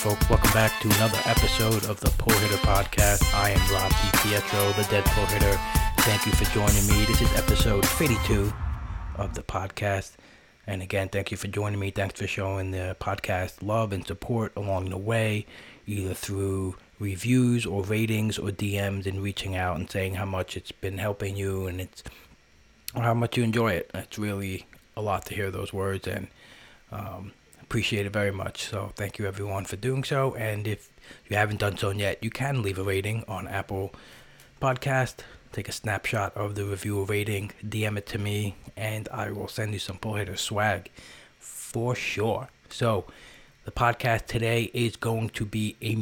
folks, welcome back to another episode of the Pull Hitter Podcast. I am Rob DiPietro, the Dead Pull Hitter. Thank you for joining me. This is episode 52 of the podcast. And again, thank you for joining me. Thanks for showing the podcast love and support along the way, either through reviews or ratings or DMs and reaching out and saying how much it's been helping you and it's how much you enjoy it. It's really a lot to hear those words and um, appreciate it very much. So thank you everyone for doing so. And if you haven't done so yet, you can leave a rating on Apple Podcast. Take a snapshot of the review rating, DM it to me, and I will send you some pull hitter swag for sure. So the podcast today is going to be a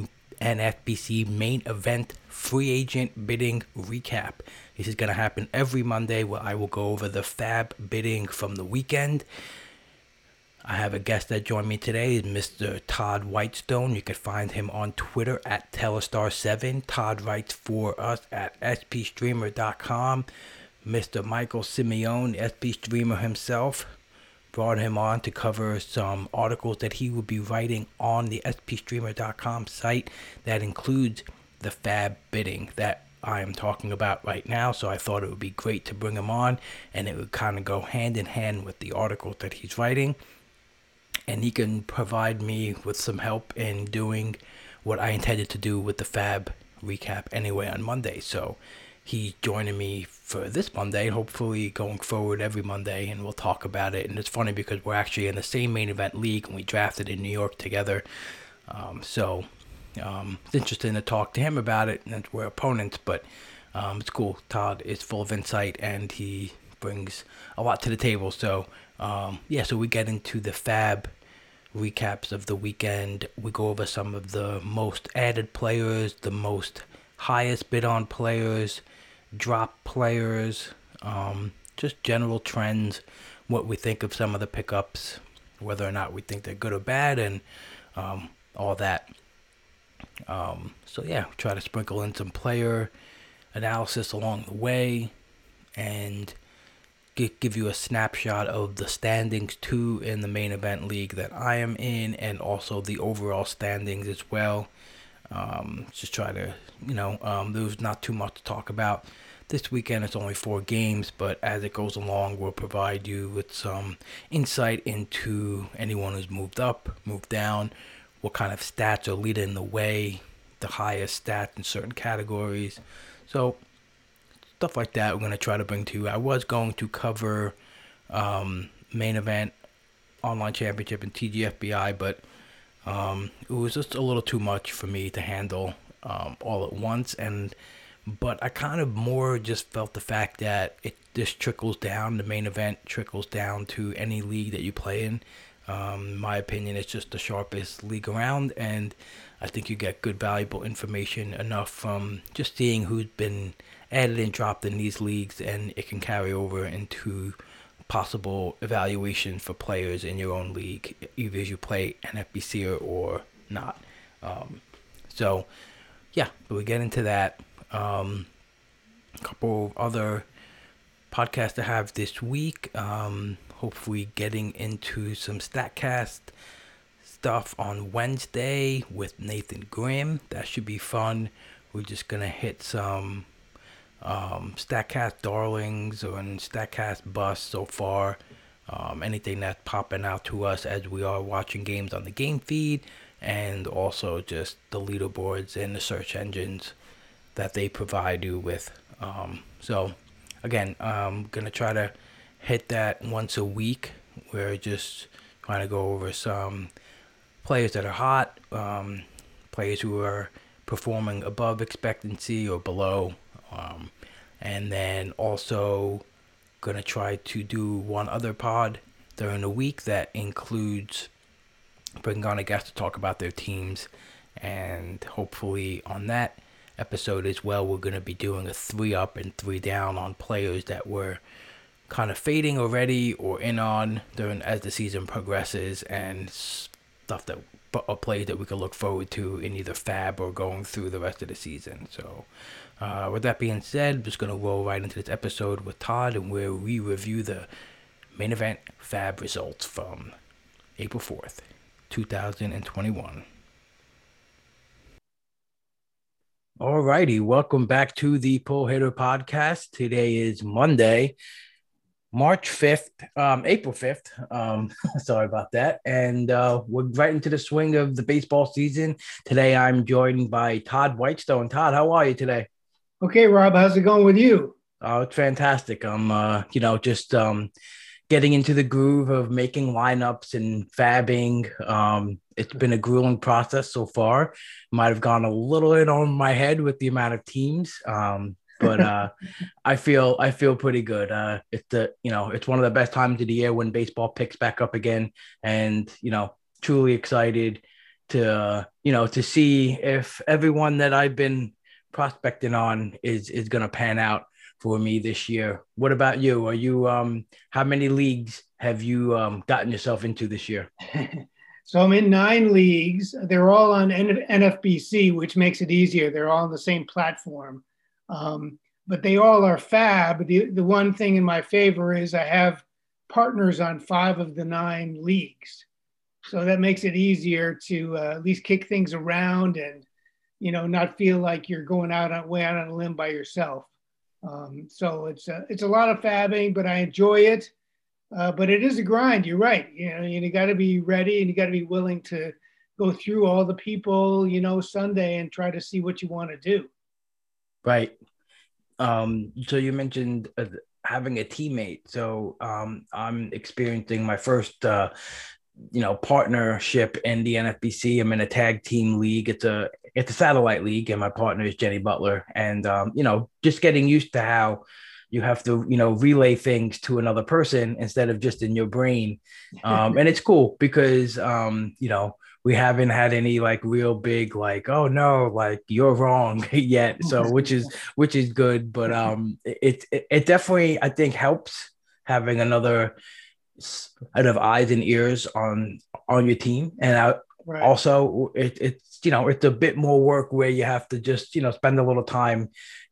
NFBC main event free agent bidding recap. This is going to happen every Monday where I will go over the fab bidding from the weekend I have a guest that joined me today, Mr. Todd Whitestone. You can find him on Twitter at Telestar7. Todd writes for us at spstreamer.com. Mr. Michael Simeone, SP Streamer himself, brought him on to cover some articles that he will be writing on the spstreamer.com site that includes the fab bidding that I am talking about right now. So I thought it would be great to bring him on and it would kind of go hand in hand with the articles that he's writing and he can provide me with some help in doing what I intended to do with the Fab recap anyway on Monday. So he's joining me for this Monday, hopefully going forward every Monday, and we'll talk about it. And it's funny because we're actually in the same main event league and we drafted in New York together. Um, so um, it's interesting to talk to him about it, and we're opponents, but um, it's cool. Todd is full of insight and he brings a lot to the table. So um, yeah, so we get into the Fab recaps of the weekend. We go over some of the most added players, the most highest bid on players, drop players, um, just general trends, what we think of some of the pickups, whether or not we think they're good or bad, and um, all that. Um, so yeah, try to sprinkle in some player analysis along the way, and give you a snapshot of the standings too in the main event league that I am in, and also the overall standings as well. Um, just try to, you know, um, there's not too much to talk about. This weekend it's only four games, but as it goes along, we'll provide you with some insight into anyone who's moved up, moved down, what kind of stats are leading the way, the highest stats in certain categories. So stuff like that we're going to try to bring to you. I was going to cover um, main event, online championship, and TGFBI, but um, it was just a little too much for me to handle um, all at once. And but I kind of more just felt the fact that it just trickles down. The main event trickles down to any league that you play in. Um, in my opinion, it's just the sharpest league around, and I think you get good, valuable information enough from just seeing who's been added and dropped in these leagues, and it can carry over into possible evaluation for players in your own league, either as you play NFBC or not. Um, so, yeah, we get into that. Um, a couple other podcasts to have this week. Um, hopefully, getting into some StatCast stuff on Wednesday with Nathan Grimm. That should be fun. We're just gonna hit some um, Statcast darlings and Statcast bust so far. Um, anything that's popping out to us as we are watching games on the game feed, and also just the leaderboards and the search engines that they provide you with. Um, so, again, I'm gonna try to hit that once a week. We're just kind of go over some players that are hot, um, players who are performing above expectancy or below, um, and then also gonna try to do one other pod during the week that includes bringing on a guest to talk about their teams, and hopefully on that episode as well, we're gonna be doing a three up and three down on players that were kind of fading already or in on during as the season progresses and stuff that or plays that we could look forward to in either fab or going through the rest of the season so uh, with that being said I'm just going to roll right into this episode with todd and where we review the main event fab results from april 4th 2021 Alrighty, welcome back to the Pull Hitter Podcast. Today is Monday, March 5th, um, April 5th. Um, sorry about that. And uh, we're right into the swing of the baseball season. Today I'm joined by Todd Whitestone. Todd, how are you today? Okay, Rob, how's it going with you? Oh, it's fantastic. I'm, uh, you know, just um, getting into the groove of making lineups and fabbing. Um, it's been a grueling process so far. Might have gone a little in on my head with the amount of teams. Um, but uh, I feel I feel pretty good. Uh, it's the you know it's one of the best times of the year when baseball picks back up again, and you know truly excited to uh, you know to see if everyone that I've been prospecting on is is going to pan out for me this year. What about you? Are you um how many leagues have you um gotten yourself into this year? so I'm in nine leagues. They're all on NFBC, which makes it easier. They're all on the same platform. Um, but they all are fab. The, the one thing in my favor is I have partners on five of the nine leagues. So that makes it easier to uh, at least kick things around and, you know, not feel like you're going out on way out on a limb by yourself. Um, so it's a, it's a lot of fabbing, but I enjoy it. Uh, but it is a grind. You're right. You know, you got to be ready and you got to be willing to go through all the people, you know, Sunday and try to see what you want to do. Right. Um, so you mentioned uh, having a teammate. So um, I'm experiencing my first, uh, you know, partnership in the NFBC. I'm in a tag team league. It's a it's a satellite league, and my partner is Jenny Butler. And um, you know, just getting used to how you have to you know relay things to another person instead of just in your brain um, and it's cool because um, you know we haven't had any like real big like oh no like you're wrong yet so which is which is good but um it, it it definitely i think helps having another set of eyes and ears on on your team and I, right. also it, it's you know it's a bit more work where you have to just you know spend a little time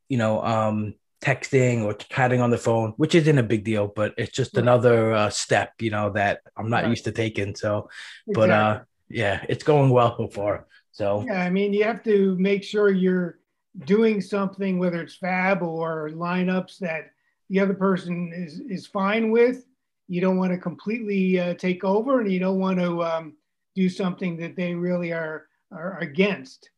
you know um texting or chatting on the phone, which isn't a big deal, but it's just right. another uh, step, you know, that I'm not right. used to taking. So, exactly. but uh, yeah, it's going well so far. So yeah, I mean, you have to make sure you're doing something, whether it's fab or lineups that the other person is is fine with. You don't want to completely uh, take over, and you don't want to um, do something that they really are are against.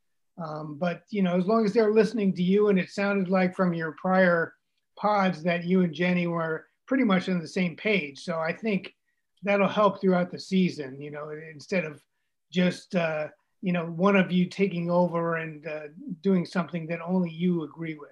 Um, but you know, as long as they're listening to you, and it sounded like from your prior pods that you and Jenny were pretty much on the same page. So I think that'll help throughout the season. You know, instead of just uh, you know one of you taking over and uh, doing something that only you agree with.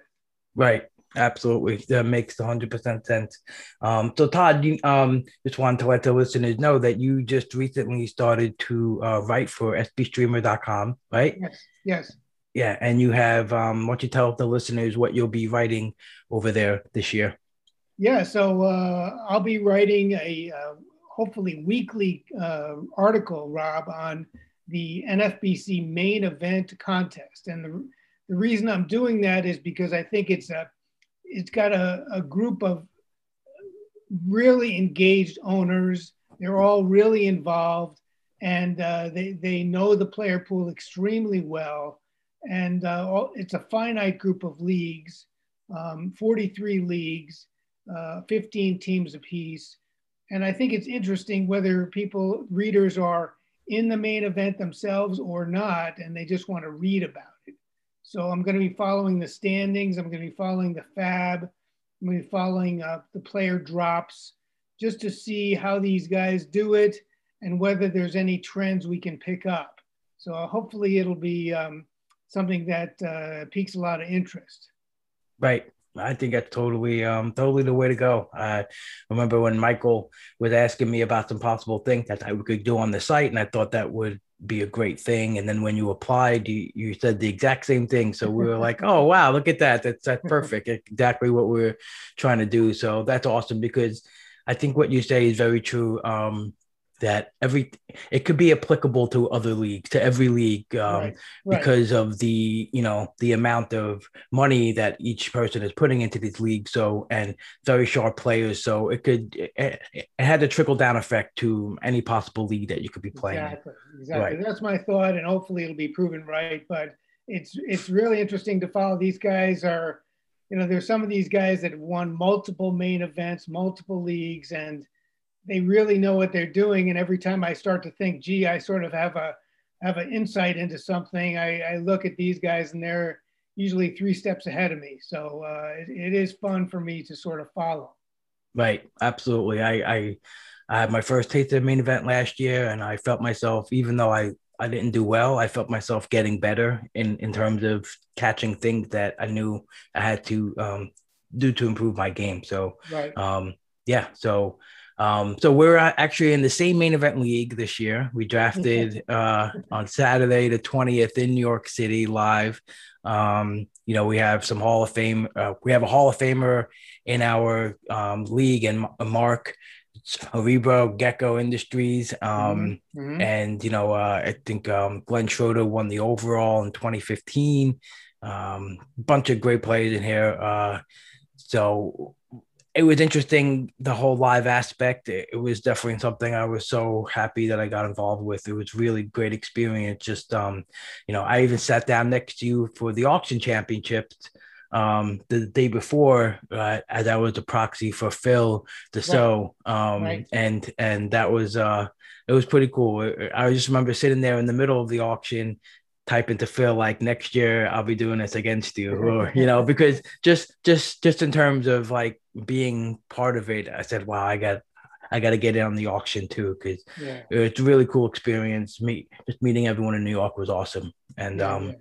Right. Absolutely, that makes 100% sense. Um, so, Todd, you, um, just wanted to let the listeners know that you just recently started to uh, write for spstreamer.com, right? Yes. Yes. Yeah, and you have. Um, don't you tell the listeners what you'll be writing over there this year? Yeah, so uh, I'll be writing a uh, hopefully weekly uh, article, Rob, on the NFBC main event contest. And the, the reason I'm doing that is because I think it's a it's got a, a group of really engaged owners. They're all really involved and uh, they, they know the player pool extremely well. And uh, it's a finite group of leagues, um, 43 leagues, uh, 15 teams apiece. And I think it's interesting whether people, readers are in the main event themselves or not, and they just want to read about it. So I'm going to be following the standings. I'm going to be following the fab. I'm going to be following uh, the player drops just to see how these guys do it and whether there's any trends we can pick up. So hopefully it'll be um, something that uh, piques a lot of interest. Right. I think that's totally, um, totally the way to go. I remember when Michael was asking me about some possible things that I could do on the site, and I thought that would be a great thing. And then when you applied, you, you said the exact same thing. So we were like, oh wow, look at that. That's that's perfect. exactly what we're trying to do. So that's awesome because I think what you say is very true. Um, that every it could be applicable to other leagues to every league um, right, right. because of the you know the amount of money that each person is putting into these leagues so and very sharp players so it could it, it had a trickle down effect to any possible league that you could be playing exactly exactly right. that's my thought and hopefully it'll be proven right but it's it's really interesting to follow these guys are you know there's some of these guys that have won multiple main events multiple leagues and they really know what they're doing. And every time I start to think, gee, I sort of have a have an insight into something, I, I look at these guys and they're usually three steps ahead of me. So uh, it, it is fun for me to sort of follow. Right, absolutely. I, I I had my first taste of the main event last year, and I felt myself, even though I I didn't do well, I felt myself getting better in in terms of catching things that I knew I had to um, do to improve my game. So, right. um, yeah, so um, so we're actually in the same main event league this year. We drafted uh, on Saturday the 20th in New York City live. Um, you know, we have some Hall of Fame. Uh, we have a Hall of Famer in our um, league, and Mark Cerebro Gecko Industries. Um, mm-hmm. And you know, uh, I think um, Glenn Schroeder won the overall in 2015. Um, bunch of great players in here. Uh, so it was interesting the whole live aspect. It, it, was definitely something i was so happy that i got involved with. It was really great experience just um you know i even sat down next to you for the auction championships um the day before uh, as i was a proxy for phil so um right. and and that was uh it was pretty cool. I just remember sitting there in the middle of the auction typing to phil like next year I'll be doing this against you or you know because just just just in terms of like being part of it I said wow I got I got to get in on the auction too because yeah. it's a really cool experience. Meet just meeting everyone in New York was awesome. And yeah, um yeah.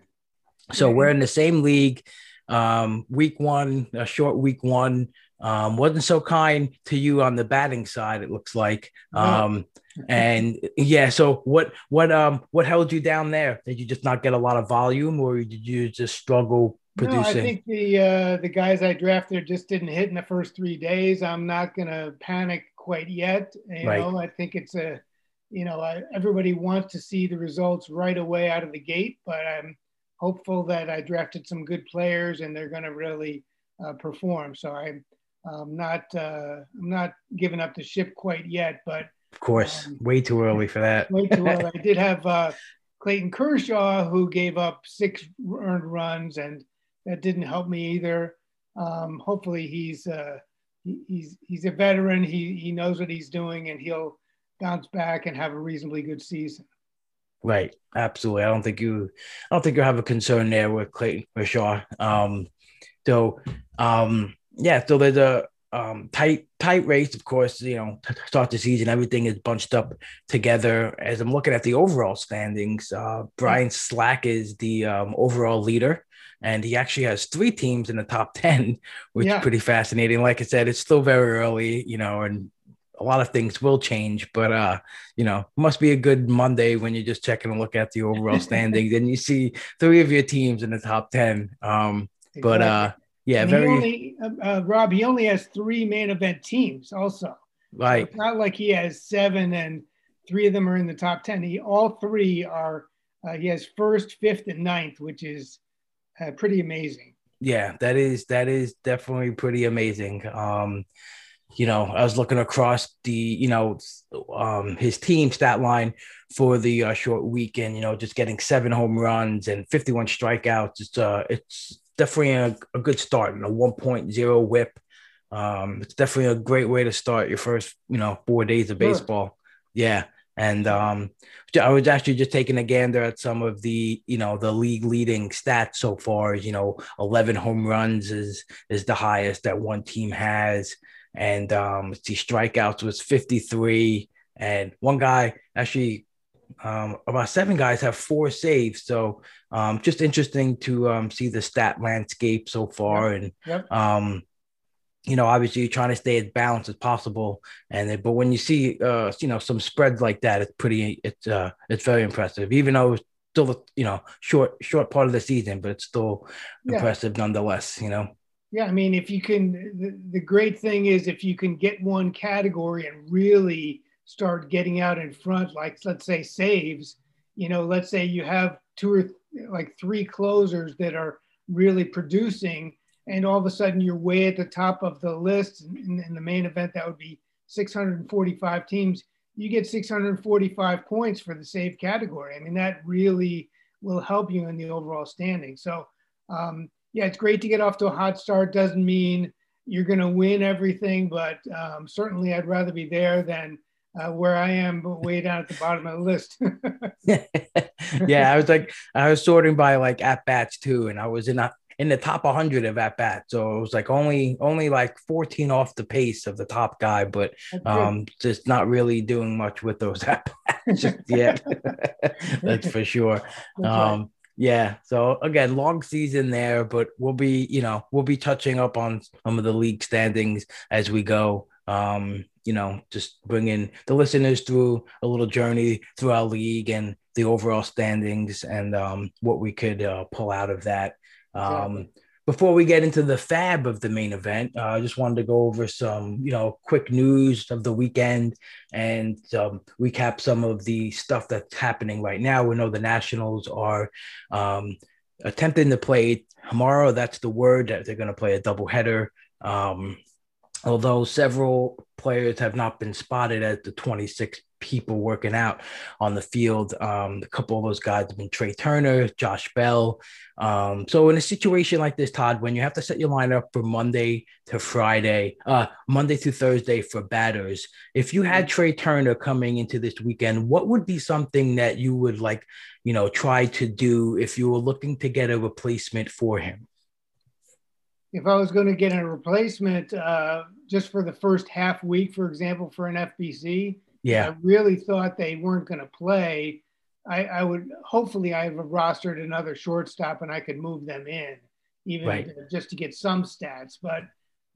so we're in the same league um week one a short week one. Um wasn't so kind to you on the batting side it looks like. Um and yeah so what what um what held you down there? Did you just not get a lot of volume or did you just struggle producing no, i think the uh the guys i drafted just didn't hit in the first three days i'm not gonna panic quite yet you right. know i think it's a you know I, everybody wants to see the results right away out of the gate but i'm hopeful that i drafted some good players and they're going to really uh, perform so i'm um, not uh, i'm not giving up the ship quite yet but of course, um, way too early for that. way too early. I did have uh, Clayton Kershaw, who gave up six earned runs, and that didn't help me either. Um, hopefully, he's uh, he, he's he's a veteran. He he knows what he's doing, and he'll bounce back and have a reasonably good season. Right, absolutely. I don't think you, I don't think you have a concern there with Clayton Kershaw. Um, so, um, yeah. So there's a um, tight tight race, of course. You know, start the season, everything is bunched up together. As I'm looking at the overall standings, uh, Brian Slack is the um, overall leader, and he actually has three teams in the top ten, which yeah. is pretty fascinating. Like I said, it's still very early, you know, and a lot of things will change. But uh, you know, must be a good Monday when you're just checking a look at the overall standings and you see three of your teams in the top ten. Um, exactly. but uh yeah, and very. Only, uh, uh, Rob, he only has three main event teams, also. Right. So it's not like he has seven and three of them are in the top ten. He all three are. Uh, he has first, fifth, and ninth, which is uh, pretty amazing. Yeah, that is that is definitely pretty amazing. Um, you know, I was looking across the, you know, um, his team stat line for the uh, short weekend. You know, just getting seven home runs and 51 strikeouts. It's uh, it's definitely a, a good start and a 1.0 whip. Um, it's definitely a great way to start your first, you know, four days of baseball. Sure. Yeah. And um, I was actually just taking a gander at some of the, you know, the league leading stats so far. You know, 11 home runs is is the highest that one team has, and um, the strikeouts was 53. and one guy actually um, about seven guys have four saves. So um, just interesting to um, see the stat landscape so far, and yep. um, you know, obviously you're trying to stay as balanced as possible. And but when you see uh, you know some spreads like that, it's pretty it's uh it's very impressive. Even though it's still a you know short short part of the season, but it's still yeah. impressive nonetheless. You know. Yeah, I mean, if you can, the, the great thing is if you can get one category and really start getting out in front, like let's say saves, you know, let's say you have two or th- like three closers that are really producing, and all of a sudden you're way at the top of the list in, in the main event, that would be 645 teams. You get 645 points for the save category. I mean, that really will help you in the overall standing. So, um, yeah, it's great to get off to a hot start. Doesn't mean you're going to win everything, but um, certainly I'd rather be there than uh, where I am, but way down at the bottom of the list. yeah, I was like, I was sorting by like at bats too, and I was in a, in the top 100 of at bats, so it was like only only like 14 off the pace of the top guy, but um, just not really doing much with those at bats yet. That's for sure. That's um, yeah. So again, long season there, but we'll be, you know, we'll be touching up on some of the league standings as we go. Um, you know, just bringing the listeners through a little journey through our league and the overall standings and um, what we could uh, pull out of that. Um, Exactly. Before we get into the fab of the main event, uh, I just wanted to go over some, you know, quick news of the weekend and um, recap some of the stuff that's happening right now. We know the Nationals are um, attempting to play tomorrow. That's the word that they're going to play a doubleheader. Um, although several players have not been spotted as the 26 people working out on the field. Um, a couple of those guys have been Trea Turner, Josh Bell. Um, so in a situation like this, Todd, when you have to set your lineup for Monday to Friday, uh, Monday through Thursday for batters, if you had Trea Turner coming into this weekend, what would be something that you would like, you know, try to do if you were looking to get a replacement for him? If I was going to get a replacement uh, just for the first half week, for example, for an FBC, Yeah. I really thought they weren't going to play. I, I would hopefully I have rostered another shortstop and I could move them in, even Right. just to get some stats. But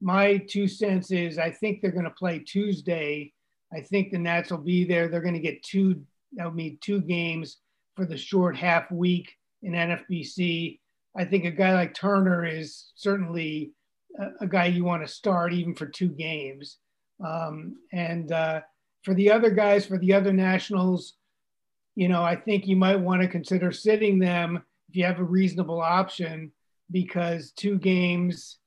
my two cents is I think they're going to play Tuesday. I think the Nats will be there. They're going to get two. That'll mean two games for the short half week in NFBC. I think a guy like Turner is certainly a, a guy you want to start even for two games. Um, and uh, for the other guys, for the other nationals, you know, I think you might want to consider sitting them if you have a reasonable option because two games,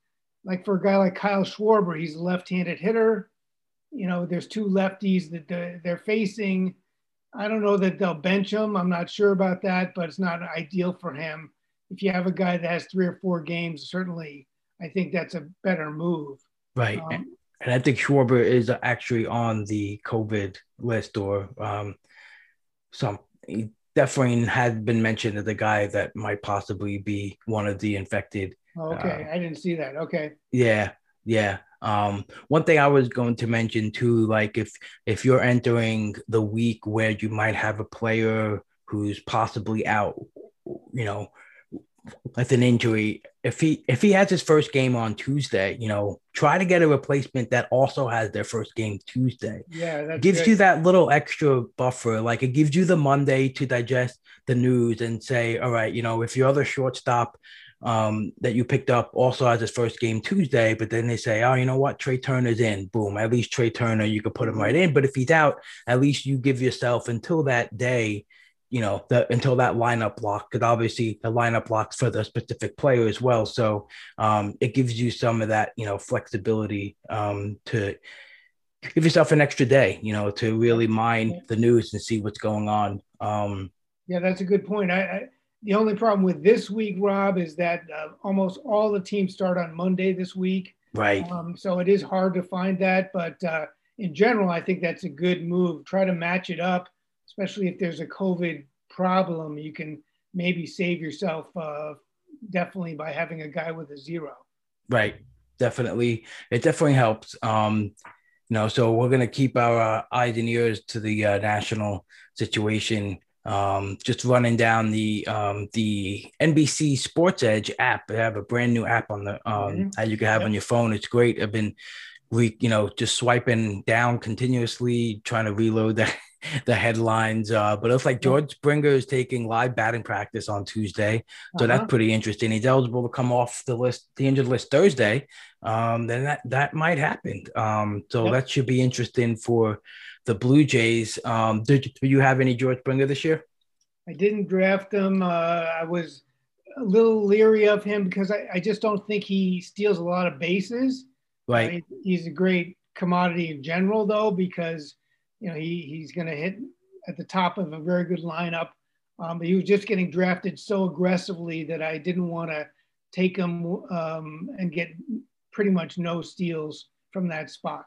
like for a guy like Kyle Schwarber, he's a left-handed hitter. You know, there's two lefties that they're, they're facing. I don't know that they'll bench him. I'm not sure about that, but it's not ideal for him. If you have a guy that has three or four games, certainly I think that's a better move. Right. Um, and I think Schwarber is actually on the COVID list or um, some. He definitely had been mentioned as a guy that might possibly be one of the infected. okay, I didn't see that. Okay. Yeah, yeah. Um, one thing I was going to mention too, like if if you're entering the week where you might have a player who's possibly out, you know, with an injury, if he if he has his first game on Tuesday, you know, try to get a replacement that also has their first game Tuesday. Yeah, gives you that little extra buffer. Like it gives you the Monday to digest the news and say, all right, you know, if your other shortstop um, that you picked up also has his first game Tuesday, but then they say, oh, you know what, Trea Turner's in. Boom, at least Trea Turner, you could put him right in. But if he's out, at least you give yourself until that day you know, the, until that lineup block, because obviously the lineup blocks for the specific player as well. So um, it gives you some of that, you know, flexibility um, to give yourself an extra day, you know, to really mine the news and see what's going on. Um, yeah, that's a good point. I, I the only problem with this week, Rob, is that uh, almost all the teams start on Monday this week. right. Um, so it is hard to find that, but uh, in general, I think that's a good move. Try to match it up, especially if there's a COVID problem. You can maybe save yourself uh, definitely by having a guy with a zero. Right. Definitely. It definitely helps. Um, you know, so we're gonna keep our uh, eyes and ears to the uh, national situation. Um, just running down the um, the NBC Sports Edge app. They have a brand new app on the um, mm-hmm. that you can have yep. on your phone. It's great. I've been we you know just swiping down continuously trying to reload the, the headlines uh but it's like george springer is taking live batting practice on tuesday so uh-huh. that's pretty interesting. He's eligible to come off the list the injured list thursday um then that that might happen. Um so yep. that should be interesting for the blue jays. Um did, did you have any george springer this year? I didn't draft him. Uh i was a little leery of him because I, I just don't think he steals a lot of bases. Right. he's a great commodity in general, though, because you know he he's going to hit at the top of a very good lineup. Um, but he was just getting drafted so aggressively that I didn't want to take him um, and get pretty much no steals from that spot.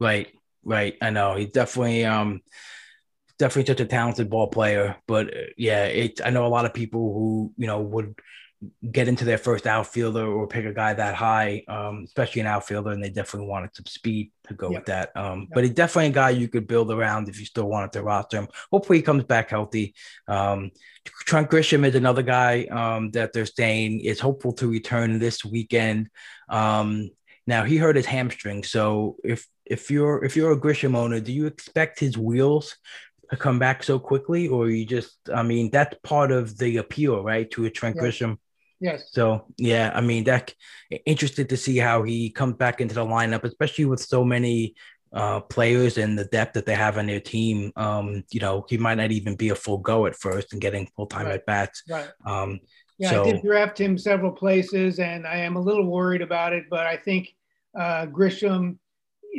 Right, right. I know he definitely um definitely such a talented ball player, but uh, yeah, it. I know a lot of people who you know would get into their first outfielder or pick a guy that high, um, especially an outfielder, and they definitely wanted some speed to go yep. with that. Um, yep. But he's definitely a guy you could build around if you still wanted to roster him. Hopefully, he comes back healthy. Um, Trent Grisham is another guy um, that they're saying is hopeful to return this weekend. Um, now he hurt his hamstring, so if if you're if you're a Grisham owner, do you expect his wheels to come back so quickly, or you just I mean that's part of the appeal, right, to a Trent Grisham Yes. So yeah, I mean that interested to see how he comes back into the lineup, especially with so many uh, players and the depth that they have on their team. Um, you know, he might not even be a full go at first and getting full time right. at bats. Right. Um, yeah, so, I did draft him several places, and I am a little worried about it. But I think uh, Grisham.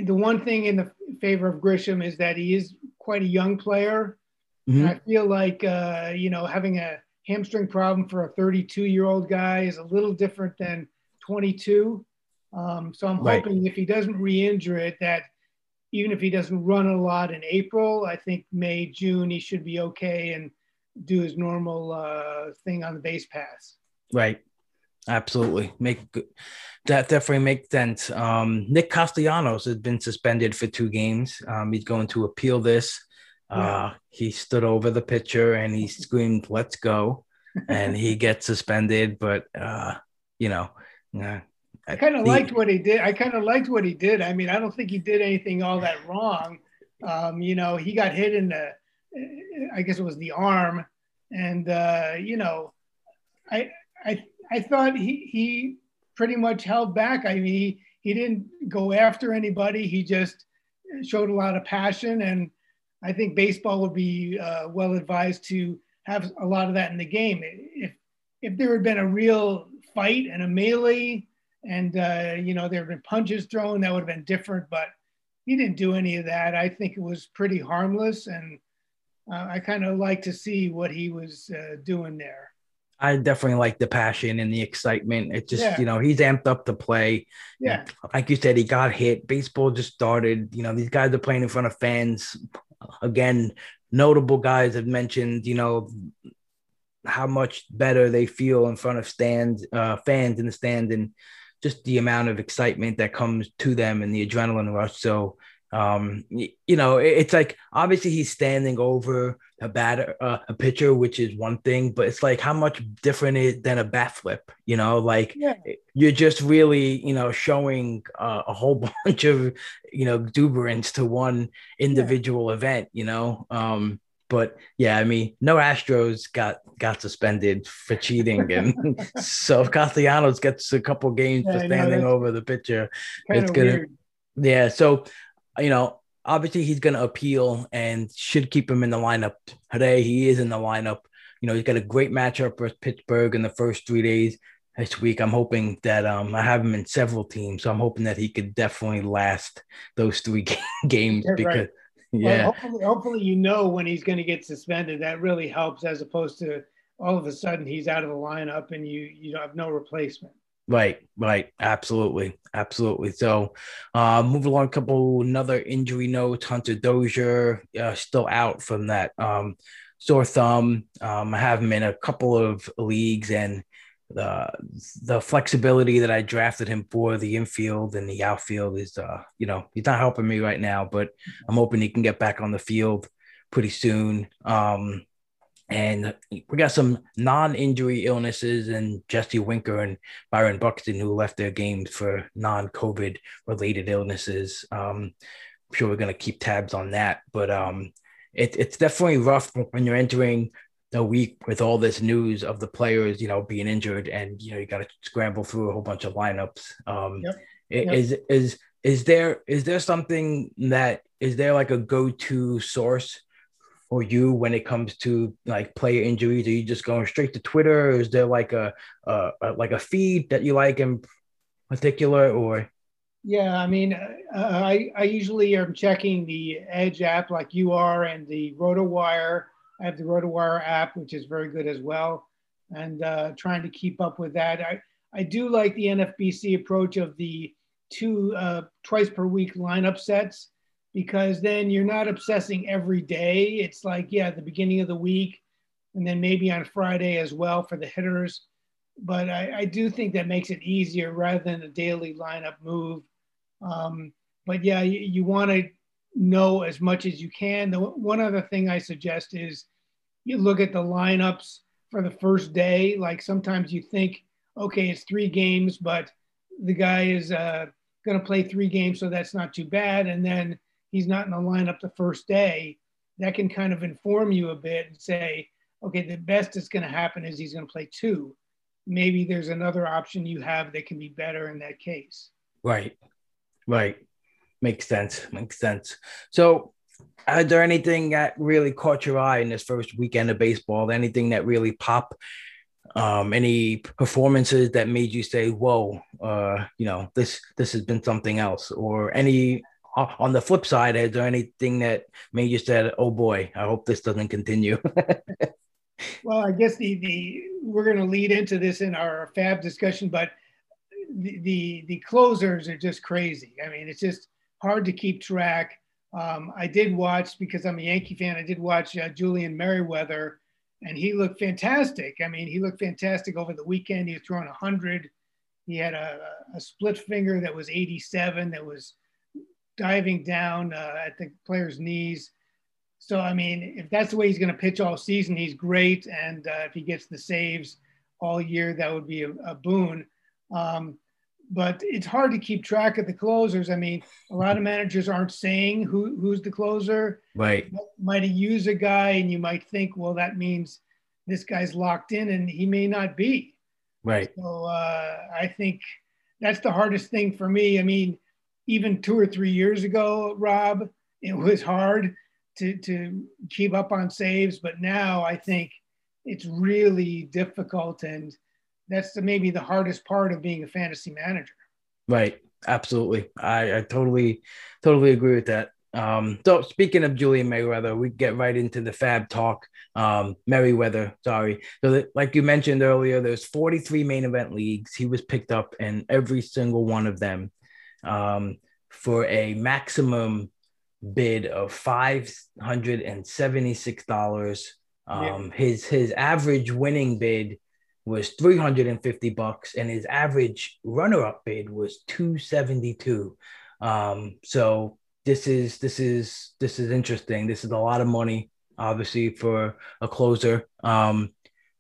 The one thing in the favor of Grisham is that he is quite a young player. Mm-hmm. I feel like uh, you know having a hamstring problem for a 32 year old guy is a little different than 22. Um, so I'm right. hoping if he doesn't re-injure it, that even if he doesn't run a lot in April, I think May, June, he should be okay and do his normal uh, thing on the base pass. Right. Absolutely. Make that definitely makes sense. Um, Nick Castellanos has been suspended for two games. Um, he's going to appeal this. Uh, he stood over the pitcher and he screamed, "Let's go!" and he gets suspended. But uh, you know, uh, I kind of liked what he did. I kind of liked what he did. I mean, I don't think he did anything all that wrong. Um, you know, he got hit in the, I guess it was the arm, and uh, you know, I I I thought he he pretty much held back. I mean, he, he didn't go after anybody. He just showed a lot of passion and I think baseball would be uh, well advised to have a lot of that in the game. If if there had been a real fight and a melee, and uh, you know there had been punches thrown, that would have been different. But he didn't do any of that. I think it was pretty harmless, and uh, I kind of like to see what he was uh, doing there. I definitely like the passion and the excitement. It just, yeah. you know, he's amped up to play. Yeah. Like you said, he got hit. Baseball just started. You know, these guys are playing in front of fans again, notable guys have mentioned, you know, how much better they feel in front of stands, uh, fans in the stand, and just the amount of excitement that comes to them and the adrenaline rush. So um, you know, it's like obviously he's standing over a batter, uh, a pitcher, which is one thing, but it's like how much different is than a bat flip. You know, like yeah. you're just really, you know, showing uh, a whole bunch of, you know, exuberance to one individual yeah. event. You know, um, but yeah, I mean, no Astros got got suspended for cheating, and so if Castellanos gets a couple games yeah, for standing over the pitcher, it's gonna. Weird. Yeah, so you know, obviously he's going to appeal and should keep him in the lineup today. He is in the lineup. You know, he's got a great matchup with Pittsburgh in the first three days this week. I'm hoping that um, I have him in several teams, so I'm hoping that he could definitely last those three games because. Right. Yeah. Well, hopefully, hopefully, you know when he's going to get suspended. That really helps, as opposed to all of a sudden he's out of the lineup and you you have no replacement. Right, right, absolutely, absolutely. So, uh, move along. A couple another injury notes. Hunter Dozier uh, still out from that um, sore thumb. Um, I have him in a couple of leagues, and the the flexibility that I drafted him for the infield and the outfield is uh you know he's not helping me right now, but I'm hoping he can get back on the field pretty soon. Um, and we got some non-injury illnesses and Jesse Winker and Byron Buxton who left their games for non-COVID related illnesses. Um, I'm sure we're gonna keep tabs on that, but um, it, it's definitely rough when you're entering the week with all this news of the players, you know, being injured, and you know you got to scramble through a whole bunch of lineups. Um, yep. Yep. Is is is there is there something that is there like a go to source for you when it comes to like player injuries? Are you just going straight to Twitter? Or is there like a, a, a like a feed that you like in particular, or? Yeah, I mean, uh, I I usually am checking the Edge app like you are, and the RotoWire I have the RotoWire app, which is very good as well, and uh, trying to keep up with that. I, I do like the NFBC approach of the two uh, twice per week lineup sets because then you're not obsessing every day. It's like, yeah, the beginning of the week, and then maybe on Friday as well for the hitters. But I, I do think that makes it easier rather than a daily lineup move. Um, but yeah, you, you want to know as much as you can. The one other thing I suggest is you look at the lineups for the first day. Like sometimes you think, okay, it's three games, but the guy is uh, going to play three games, so that's not too bad. And then he's not in the lineup the first day. That can kind of inform you a bit and say, okay, the best that's going to happen is he's going to play two. Maybe there's another option you have that can be better in that case. Right, right. Makes sense. Makes sense. So, is there anything that really caught your eye in this first weekend of baseball? Anything that really popped? Um, any performances that made you say, "Whoa," uh, you know, this this has been something else, or any on the flip side, is there anything that made you said, "Oh boy, I hope this doesn't continue"? well, I guess the the we're going to lead into this in our Fab discussion, but the, the the closers are just crazy. I mean, it's just hard to keep track. Um, I did watch because I'm a Yankee fan. I did watch uh, Julian Merryweather, and he looked fantastic. I mean, he looked fantastic over the weekend. He was throwing 100. He had a, a split finger that was 87 that was diving down uh, at the player's knees. So, I mean, if that's the way he's going to pitch all season, he's great. And uh, if he gets the saves all year, that would be a, a boon. Um, but it's hard to keep track of the closers. I mean, a lot of managers aren't saying who who's the closer. Right. Might used a guy, and you might think, well, that means this guy's locked in, and he may not be. Right. So uh, I think that's the hardest thing for me. I mean, even two or three years ago, Rob, it was hard to to keep up on saves, but now I think it's really difficult and that's the, maybe the hardest part of being a fantasy manager. Right. Absolutely. I, I totally, totally agree with that. Um, so speaking of Julian Merryweather, we get right into the Fab talk. Um, Merryweather, sorry. So that, like you mentioned earlier, there's 43 main event leagues. He was picked up in every single one of them um, for a maximum bid of $576. Um, yeah. his, his average winning bid was 350 bucks and his average runner-up bid was 272 um, so this is this is this is interesting this is a lot of money obviously for a closer um,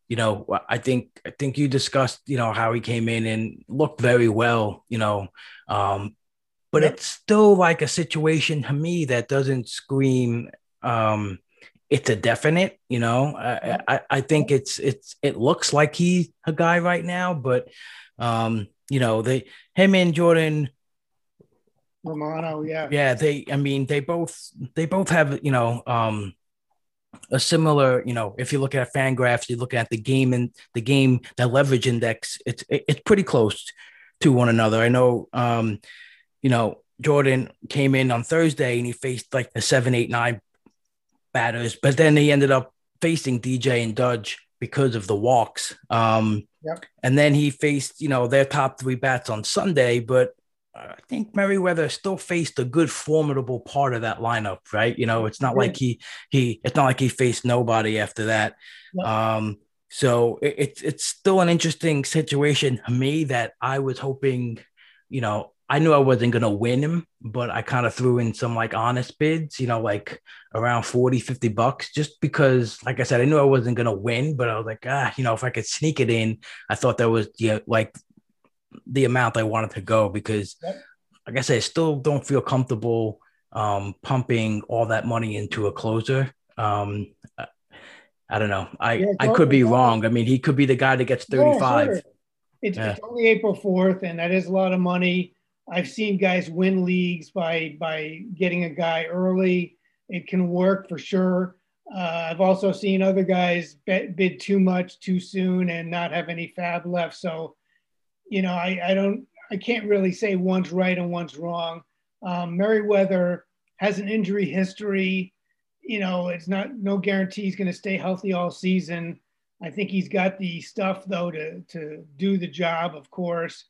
you know i think i think you discussed you know how he came in and looked very well you know um, but yep. it's still like a situation to me that doesn't scream um, it's a definite, you know. I, I, I think it's it's it looks like he's a guy right now, but um, you know, they him and Jordan Romano, yeah. Yeah, they I mean they both they both have, you know, um a similar, you know, if you look at Fangraphs, you look at the game and the game the leverage index, it's it's pretty close to one another. I know um, you know, Jordan came in on Thursday and he faced like a seven, eight, nine batters, but then he ended up facing DJ and Judge because of the walks. Um, yep. And then he faced, you know, their top three bats on Sunday, but I think Merryweather still faced a good, formidable part of that lineup, right? You know, it's not like he he it's not like he faced nobody after that. Um, So it, it's it's still an interesting situation to me that I was hoping, you know, I knew I wasn't gonna win him, but I kind of threw in some like honest bids, you know, like around 40, 50 bucks, just because, like I said, I knew I wasn't gonna win, but I was like, ah, you know, if I could sneak it in, I thought that was yeah, like the amount I wanted to go because yep. like I said, I still don't feel comfortable um pumping all that money into a closer. Um I don't know. I, yeah, I could be wrong. I mean, he could be the guy that gets 35. sure. it's, yeah. it's only April 4th, and that is a lot of money I've seen guys win leagues by by getting a guy early. It can work for sure. Uh, I've also seen other guys bet, bid too much too soon and not have any fab left. So, you know, I, I don't, I can't really say one's right and one's wrong. Um, Merryweather has an injury history. You know, it's not no guarantee he's going to stay healthy all season. I think he's got the stuff though to to do the job. Of course,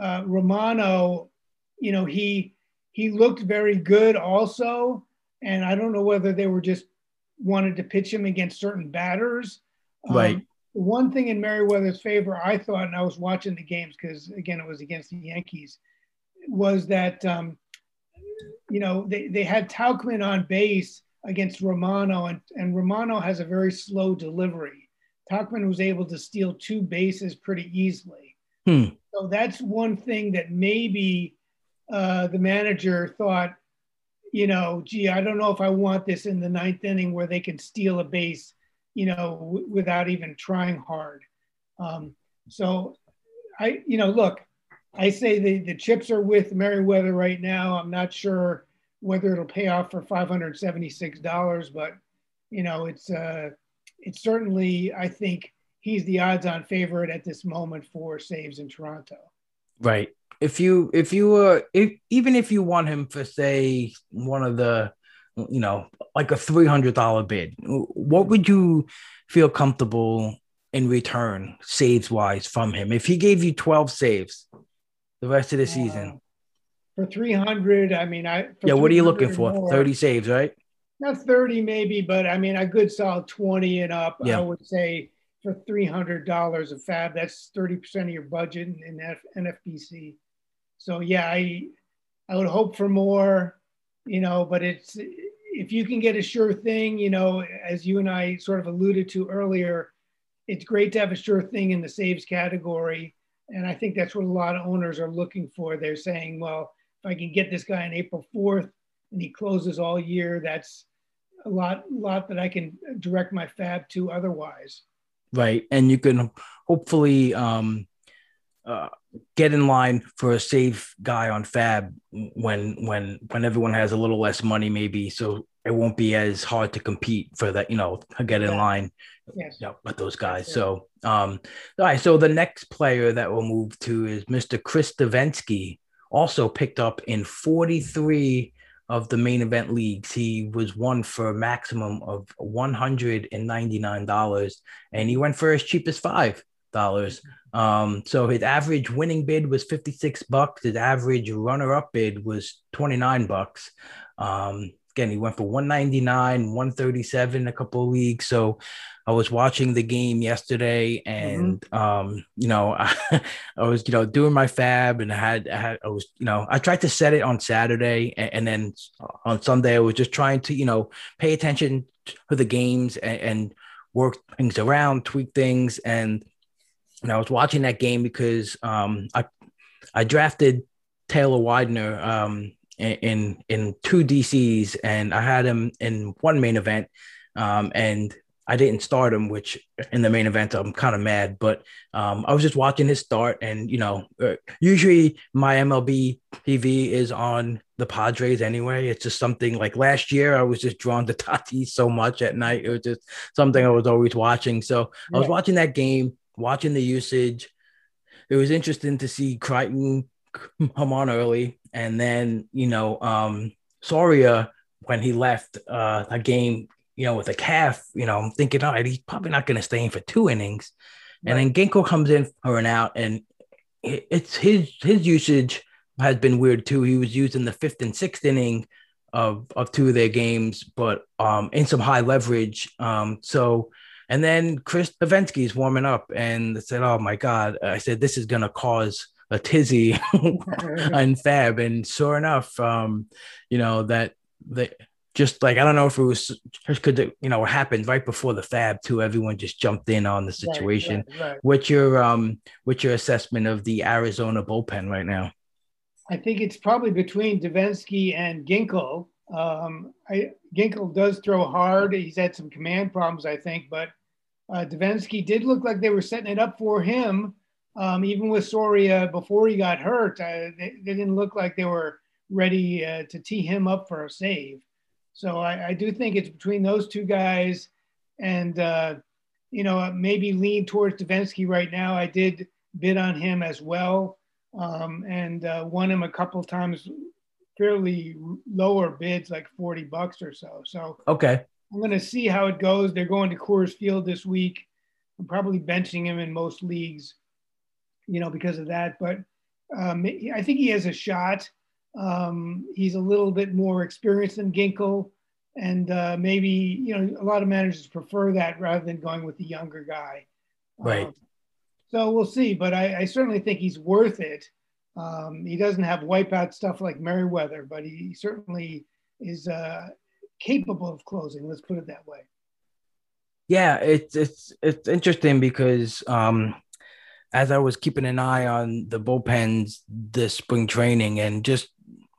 uh, Romano, you know, he he looked very good also, and I don't know whether they were just wanted to pitch him against certain batters. Um, right. One thing in Merryweather's favor, I thought, and I was watching the games because again it was against the Yankees, was that um, you know they, they had Tauchman on base against Romano, and, and Romano has a very slow delivery. Tauchman was able to steal two bases pretty easily. Hmm. So that's one thing that maybe uh, the manager thought, you know, gee, I don't know if I want this in the ninth inning where they can steal a base, you know, w- without even trying hard. Um, so I, you know, look, I say the, the chips are with Merryweather right now. I'm not sure whether it'll pay off for $576, but you know, it's uh, it's certainly, I think, he's the odds-on favorite at this moment for saves in Toronto. Right. If you if you uh if even if you want him for say one of the you know like a three hundred dollar bid, what would you feel comfortable in return saves wise from him if he gave you twelve saves the rest of the season? Uh, for three hundred, I mean, I yeah. What are you looking for? More, Thirty saves, right? Not thirty, maybe, but I mean, a good solid twenty and up. Yeah. I would say for $300 of fab. That's 30% of your budget in, in NFBC. So yeah, I, I would hope for more, you know, but it's, if you can get a sure thing, you know, as you and I sort of alluded to earlier, it's great to have a sure thing in the saves category. And I think that's what a lot of owners are looking for. They're saying, well, if I can get this guy on April 4th and he closes all year, that's a lot, lot that I can direct my fab to otherwise right? And you can hopefully um, uh, get in line for a safe guy on Fab when when when everyone has a little less money, maybe. So it won't be as hard to compete for that, you know, get in line yes. you know, with those guys. So, um, all right. So the next player that we'll move to is Mr. Chris Devenski, also picked up in 43 of the main event leagues. He was one for a maximum of $199 and he went for as cheap as five dollars. Um, so his average winning bid was 56 bucks. His average runner-up bid was 29 bucks. Um, again, he went for 199, 137 a couple of leagues. So I was watching the game yesterday and mm-hmm. um, you know, I, I, was, you know, doing my fab and I had, I had, I was, you know, I tried to set it on Saturday and, and then on Sunday I was just trying to, you know, pay attention to the games and, and work things around, tweak things. And, and I was watching that game because um, I, I drafted Taylor Widener um, in in two DCs, and I had him in one main event, um, and I didn't start him, which in the main event I'm kind of mad. But um, I was just watching his start, and you know, uh, usually my MLB TV is on the Padres anyway. It's just something like last year I was just drawn to Tatis so much at night. It was just something I was always watching. So I was watching that game, watching the usage. It was interesting to see Crichton come on early and then, you know, um, Soria, when he left uh, a game, you know, with a calf, you know, I'm thinking, all right, he's probably not going to stay in for two innings. Right. And then Ginkel comes in for an out, and it's his his usage has been weird too. He was used in the fifth and sixth inning of of two of their games, but um, in some high leverage. Um, so And then Chris Devenski is warming up and I said, Oh my God. I said, This is going to cause a tizzy and fab. And sure enough, um, you know, that they just like, I don't know if it was could, you know, what happened right before the fab too. Everyone just jumped in on the situation. Right, right, right. What's your, um, what's your assessment of the Arizona bullpen right now? I think it's probably between Devenski and Ginkel. Um, I, Ginkel does throw hard. He's had some command problems, I think, but uh, Devenski did look like they were setting it up for him. Um, even with Soria before he got hurt, uh, they, they, didn't look like they were ready uh, to tee him up for a save. So I, I, do think it's between those two guys, and uh, you know maybe lean towards Devenski right now. I did bid on him as well, um, and uh, won him a couple times, fairly lower bids, like forty bucks or so. So okay, I'm going to see how it goes. They're going to Coors Field this week. I'm probably benching him in most leagues, you know, because of that. But um, I think he has a shot. Um, he's a little bit more experienced than Ginkel, and uh, maybe you know a lot of managers prefer that rather than going with the younger guy. Right. Um, so we'll see, but I, I certainly think he's worth it. Um, he doesn't have wipeout stuff like Merryweather, but he certainly is uh, capable of closing. Let's put it that way. Yeah, it's it's it's interesting because um, as I was keeping an eye on the bullpens this spring training, and just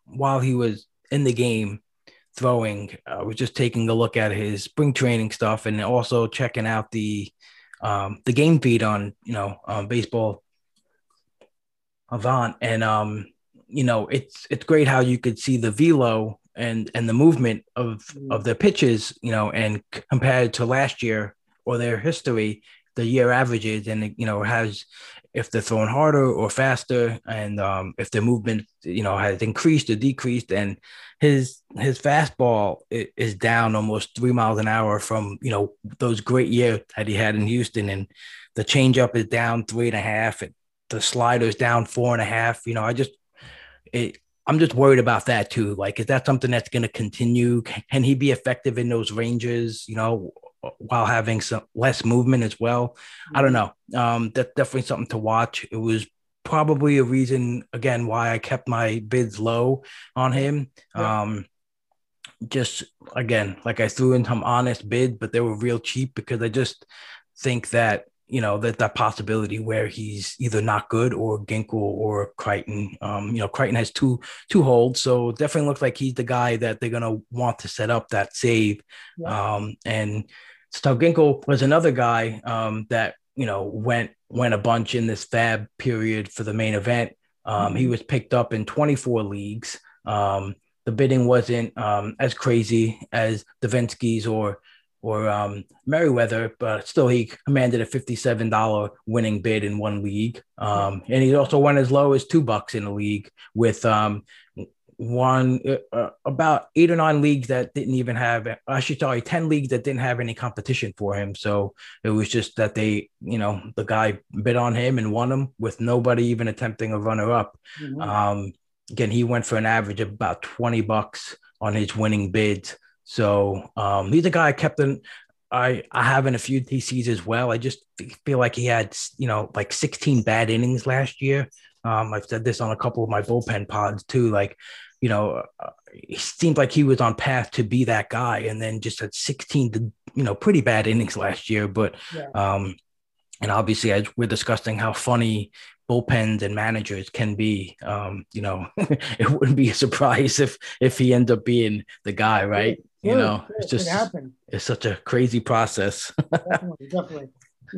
while he was in the game throwing, I was just taking a look at his spring training stuff, and also checking out the um, the game feed on you know um, Baseball Savant, and um, you know it's it's great how you could see the velo and and the movement of mm. of their pitches, you know, and compared to last year or their history, the year averages, and you know has if they're throwing harder or faster, and um, if their movement, you know, has increased or decreased, and his his fastball is down almost three miles an hour from you know those great years that he had in Houston, and the changeup is down three and a half, and the slider's down four and a half. You know, I just it I'm just worried about that too. Like, is that something that's going to continue? Can he be effective in those ranges? You know, while having some less movement as well. I don't mm-hmm. know. Um, that's definitely something to watch. It was probably a reason again why I kept my bids low on him. Yeah. Um, just again, like I threw in some honest bids, but they were real cheap because I just think that you know that that possibility where he's either not good or Ginkel or Crichton. Um, you know, Crichton has two two holds, so definitely looks like he's the guy that they're gonna want to set up that save. Yeah. Um, and so Ginkel was another guy um, that you know went went a bunch in this fab period for the main event. Um, mm-hmm. He was picked up in 24 leagues. Um, the bidding wasn't um, as crazy as Devenski's or or um, Merryweather, but still he commanded a $57 winning bid in one league. Um, and he also went as low as two bucks in a league with um, one uh, uh about eight or nine leagues that didn't even have actually sorry 10 leagues that didn't have any competition for him so it was just that they you know the guy bid on him and won him with nobody even attempting a runner up mm-hmm. um again he went for an average of about 20 bucks on his winning bids so um, he's a guy I kept in. I I have in a few DCs as well. I just feel like he had you know like 16 bad innings last year. Um, I've said this on a couple of my bullpen pods too. Like you know, uh, he seemed like he was on path to be that guy, and then just had 16 you know pretty bad innings last year. But yeah. um, and obviously as we're discussing how funny bullpens and managers can be. Um, you know, it wouldn't be a surprise if if he ends up being the guy, right? You know, it's just happen. it's such a crazy process. definitely, definitely.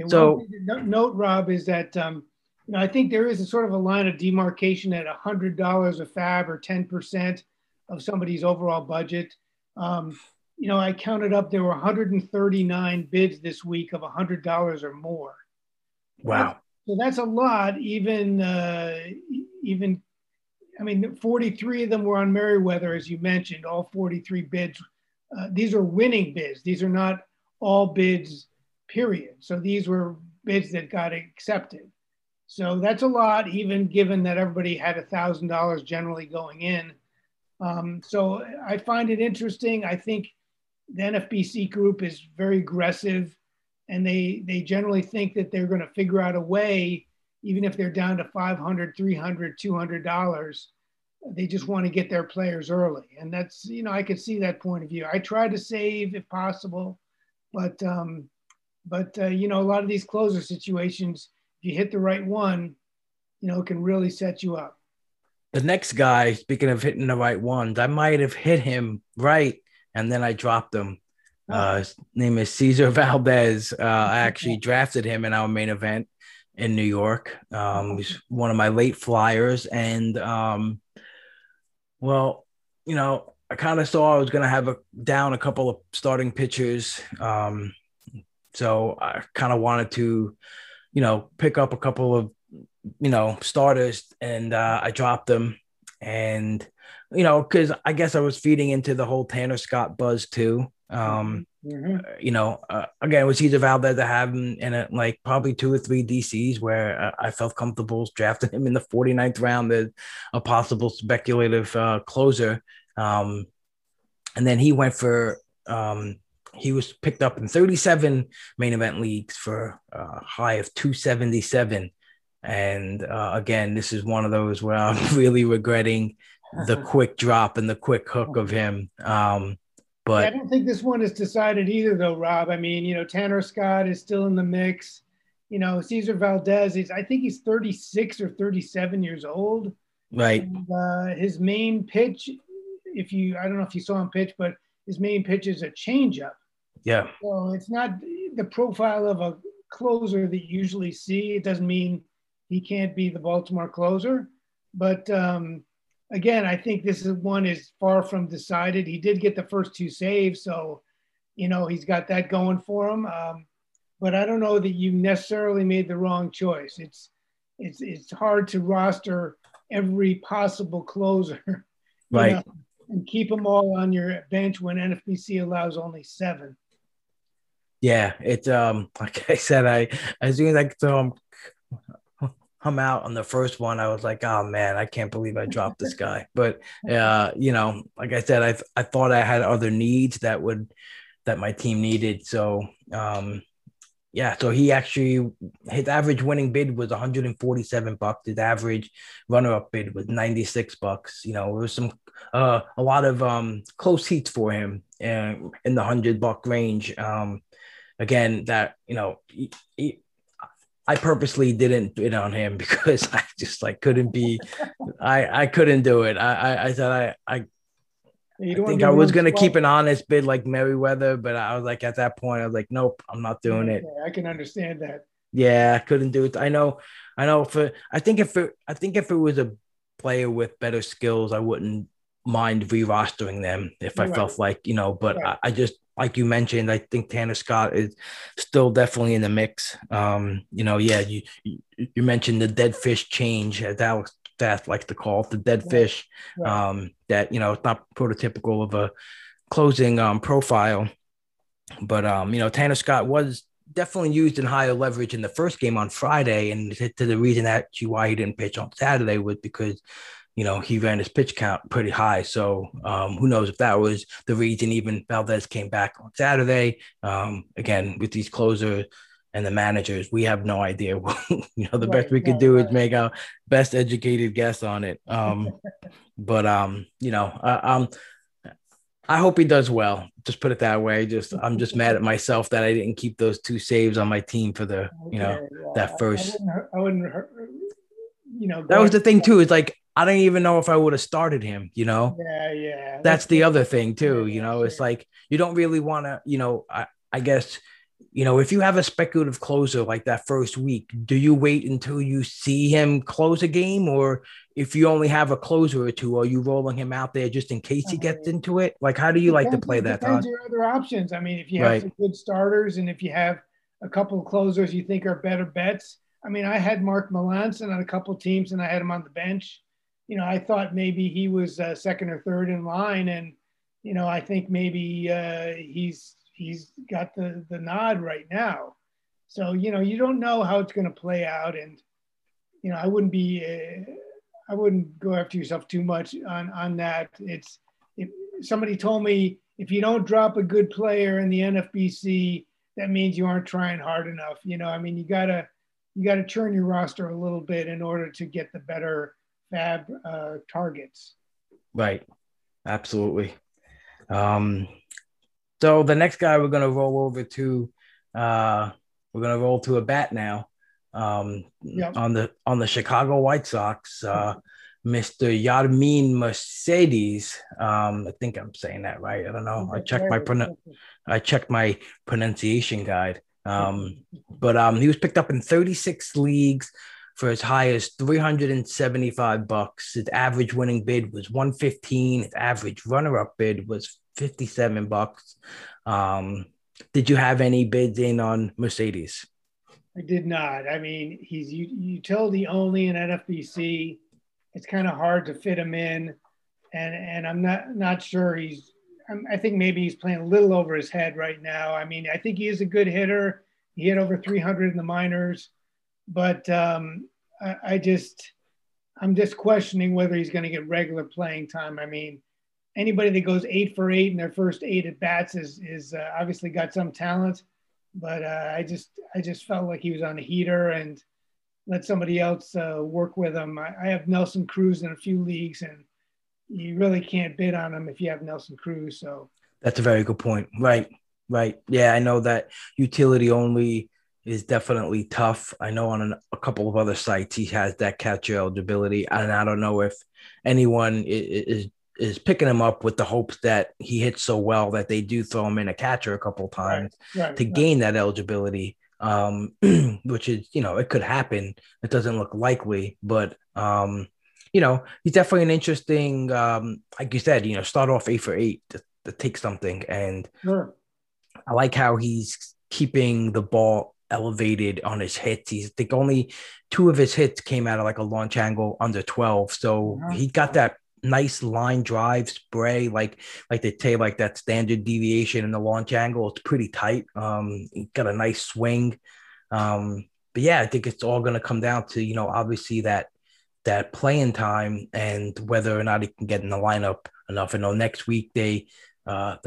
So note, Rob, is that um, you know I think there is a sort of a line of demarcation at a hundred dollars a fab or ten percent of somebody's overall budget. Um, you know, I counted up there were 139 bids this week of $100 or more. Wow. So that's a lot, even, uh, even, I mean, 43 of them were on Merryweather, as you mentioned, all 43 bids uh, these are winning bids. These are not all bids, period. So these were bids that got accepted. So that's a lot, even given that everybody had a thousand dollars generally going in. Um, so I find it interesting. I think the NFBC group is very aggressive, and they they generally think that they're going to figure out a way, even if they're down to 500, 300, 200 dollars. They just want to get their players early, and that's you know I could see that point of view. I try to save if possible, but um, but uh, you know a lot of these closer situations, if you hit the right one, you know it can really set you up the next guy, speaking of hitting the right ones, I might have hit him right, and then I dropped him. Oh. Uh, his name is Cesar Valdez. Uh, I actually drafted him in our main event in New York. Um, he's one of my late flyers, and um, well, you know, I kind of saw I was going to have a down a couple of starting pitchers, um, so I kind of wanted to, you know, pick up a couple of you know, starters and uh, I dropped them. And, you know, because I guess I was feeding into the whole Tanner Scott buzz too. Um, mm-hmm. Uh, you know, uh, again, it was Cesar Valdez to have him in it, like probably two or three DCs where uh, I felt comfortable drafting him in the 49th round as a possible speculative uh, closer. Um, and then he went for, um, he was picked up in 37 main event leagues for a high of 277 and uh, again, this is one of those where I'm really regretting the quick drop and the quick hook of him. Um, but yeah, I don't think this one is decided either, though, Rob. I mean, you know, Tanner Scott is still in the mix. You know, Cesar Valdez is, I think he's 36 or 37 years old. Right. And, uh, his main pitch, if you, I don't know if you saw him pitch, but his main pitch is a changeup. Yeah. So it's not the profile of a closer that you usually see. It doesn't mean he can't be the Baltimore closer. But um, again, I think this is one is far from decided. He did get the first two saves, so you know he's got that going for him. Um, but I don't know that you necessarily made the wrong choice. It's it's it's hard to roster every possible closer, right, know, and keep them all on your bench when NFBC allows only seven. Yeah, it's um like I said, I as soon as I throw him come out on the first one, I was like, oh man, I can't believe I dropped this guy. But uh, you know, like I said, I I thought I had other needs that would that my team needed. So um yeah, so he actually his average winning bid was 147 bucks. His average runner-up bid was 96 bucks. You know, it was some uh a lot of um close heats for him and in the hundred buck range. Um again, that you know, he, he, I purposely didn't bid on him because I just like couldn't be, I I couldn't do it. I I, I said I I, I think I was gonna keep an honest bid like Merryweather, but I was like at that point I was like, nope, I'm not doing it. I can understand that. Yeah, I couldn't do it. I know, I know. For I think if it, I think if it was a player with better skills, I wouldn't mind re-rostering them if I right. felt like you know. But right. I, I just like you mentioned, I think Tanner Scott is still definitely in the mix. Um, you know, yeah, you you mentioned the dead fish change, as Alex Fast likes to call it, the dead fish. Um, that you know, it's not prototypical of a closing um, profile, but um, you know, Tanner Scott was definitely used in higher leverage in the first game on Friday, and to the reason that why he didn't pitch on Saturday was because you know, he ran his pitch count pretty high. So um, who knows if that was the reason even Valdez came back on Saturday. Um, again, with these closers and the managers, we have no idea. you know, the right, best we could do right. is make our best educated guess on it. Um, but um, you know, I, um, I hope he does well. Just put it that way. Just I'm just mad at myself that I didn't keep those two saves on my team for the you know yeah. that first. I wouldn't, I wouldn't, you know. That was the thing too. Is like I don't even know if I would have started him, you know? Yeah, yeah. That's, That's the other thing too, you know, it's like you don't really want to, you know, I, I guess, you know, if you have a speculative closer like that first week, do you wait until you see him close a game? Or if you only have a closer or two, are you rolling him out there just in case he gets uh, into it? Like, how do you depends, like to play that? Depends your other options. I mean, if you have right. some good starters and if you have a couple of closers you think are better bets. I mean, I had Mark Melancon on a couple teams and I had him on the bench you know, I thought maybe he was uh, second or third in line, and you know, I think maybe uh, he's he's got the the nod right now. So you know, you don't know how it's going to play out, and you know, I wouldn't be, uh, I wouldn't go after yourself too much on on that. It's if somebody told me if you don't drop a good player in the NFBC, that means you aren't trying hard enough. You know, I mean, you gotta you gotta turn your roster a little bit in order to get the better fab uh, targets. Right. Absolutely. Um, so the next guy we're gonna roll over to, uh, we're gonna roll to a bat now. Um, yep. on the on the Chicago White Sox, uh, Mr. Yermin Mercedes. Um, I think I'm saying that right. I don't know. I checked my pron- I checked my pronunciation guide. Um, but um, he was picked up in 36 leagues for as high as 375 bucks. His average winning bid was 115. His average runner-up bid was 57 bucks. Um, did you have any bids in on Mercedes? I did not. I mean, he's utility only in NFBC. It's kind of hard to fit him in, and and I'm not not sure he's. I'm, I think maybe he's playing a little over his head right now. I mean, I think he is a good hitter. He hit over 300 in the minors, but um, I, I just I'm just questioning whether he's going to get regular playing time. I mean, anybody that goes eight for eight in their first eight at bats is is uh, obviously got some talent but uh, I just I just felt like he was on a heater and let somebody else uh, work with him. I, I, have Nelson Cruz in a few leagues, and you really can't bid on him if you have Nelson Cruz. So that's a very good point. Right, right. Yeah, I know that utility only is definitely tough. I know on an, a couple of other sites he has that catcher eligibility, and I don't know if anyone is, is picking him up with the hopes that he hits so well that they do throw him in a catcher a couple times right, right, to right. gain that eligibility. Um, which is, you know, it could happen. It doesn't look likely, but um, you know, he's definitely an interesting, um, like you said, you know, start off eight for eight to, to take something. And sure. I like how he's keeping the ball elevated on his hits. He's I think only two of his hits came out of like a launch angle under 12. So uh-huh. he got that nice line drive spray, like like they say, like that standard deviation in the launch angle. It's pretty tight. Um, he got a nice swing. Um, but yeah, I think it's all going to come down to you know obviously that that playing time and whether or not he can get in the lineup enough. I know next week they uh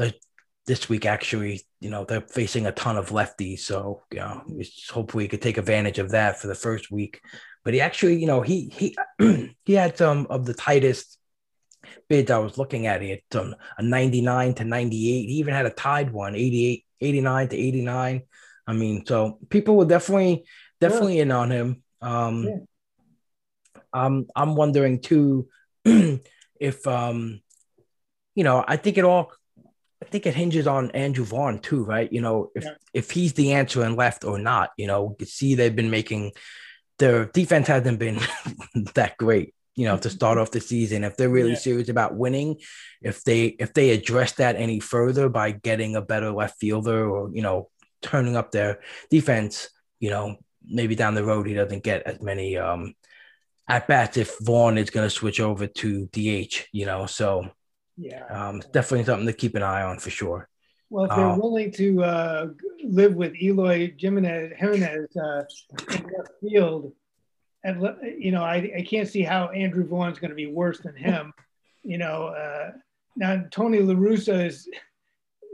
this week actually you know they're facing a ton of lefties, so you know hopefully he could take advantage of that for the first week. But he actually you know he he he had some of the tightest bids I was looking at, it um, a 99 to 98. He even had a tied one, 88, 89 to 89. I mean, so people were definitely, definitely yeah. in on him. Um, yeah. I'm, I'm wondering too if, um, you know, I think it all, I think it hinges on Andrew Vaughn too, right? You know, if, yeah. if he's the answer and left or not, you know, you see they've been making their defense hasn't been that great you know, to start off the season. If they're really yeah. serious about winning, if they if they address that any further by getting a better left fielder or you know turning up their defense, you know, maybe down the road he doesn't get as many um at bats if Vaughn is going to switch over to DH. You know, so yeah, um, definitely something to keep an eye on for sure. Well, if they're um, willing to uh, live with Eloy Jimenez, Jimenez uh, in left field and you know, I, I can't see how Andrew Vaughn's going to be worse than him. You know, uh, now Tony La Russa is,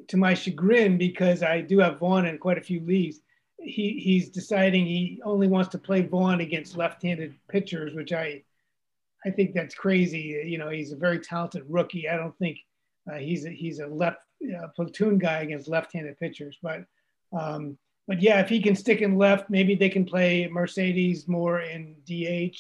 to my chagrin, because I do have Vaughn in quite a few leagues. He he's deciding he only wants to play Vaughn against left-handed pitchers, which I I think that's crazy. You know, he's a very talented rookie. I don't think uh, he's a, he's a left uh, platoon guy against left-handed pitchers, but um, but yeah, if he can stick in left, maybe they can play Mercedes more in DH.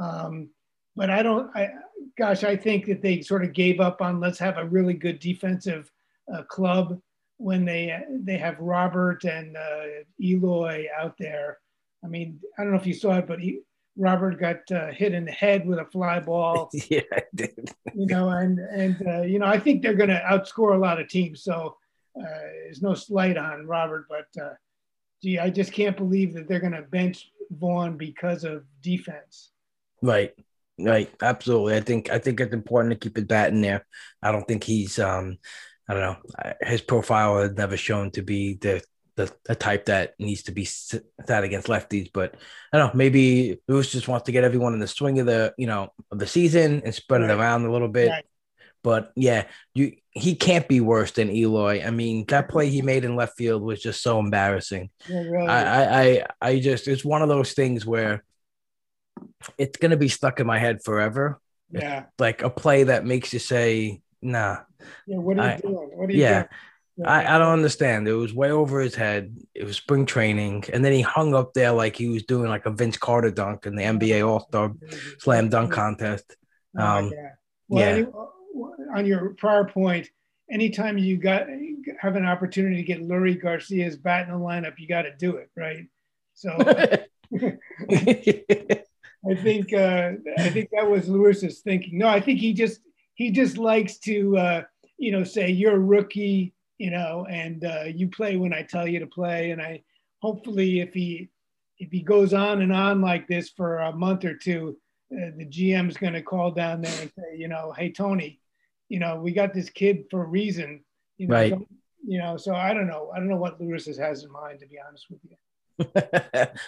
Um, but I don't. I gosh, I think that they sort of gave up on let's have a really good defensive uh, club when they they have Robert and uh, Eloy out there. I mean, I don't know if you saw it, but he, Robert got uh, hit in the head with a fly ball. yeah, I did. you know, and and uh, you know, I think they're going to outscore a lot of teams. So uh, there's no slight on Robert, but uh, gee, I just can't believe that they're going to bench Vaughn because of defense. Right, right, absolutely. I think I think it's important to keep his bat in there. I don't think he's um, I don't know, his profile had never shown to be the the, the type that needs to be sat against lefties. But I don't know, maybe Lewis just wants to get everyone in the swing of the you know of the season and spread right. it around a little bit. Right. But yeah, you he can't be worse than Eloy. I mean, that play he made in left field was just so embarrassing. Yeah. I, I, I just it's one of those things where it's gonna be stuck in my head forever. yeah. Like a play that makes you say, nah. Yeah. What are you I- doing? What are you Yeah. doing? I, I don't understand. It was way over his head. It was spring training, and then he hung up there like he was doing like a Vince Carter dunk in the NBA All Star Slam Dunk contest. Oh Um. Well, yeah. any- on your prior point, anytime you got have an opportunity to get Leury Garcia's bat in the lineup, you got to do it, right? So I think uh, I think that was Lewis's thinking. No, I think he just he just likes to uh, you know say you're a rookie, you know, and uh, you play when I tell you to play. And I hopefully if he if he goes on and on like this for a month or two, uh, the GM's going to call down there and say, you know, hey Tony, you know, we got this kid for a reason, you know. Right. don't- You know, so I don't know. I don't know what Lewis has in mind, to be honest with you.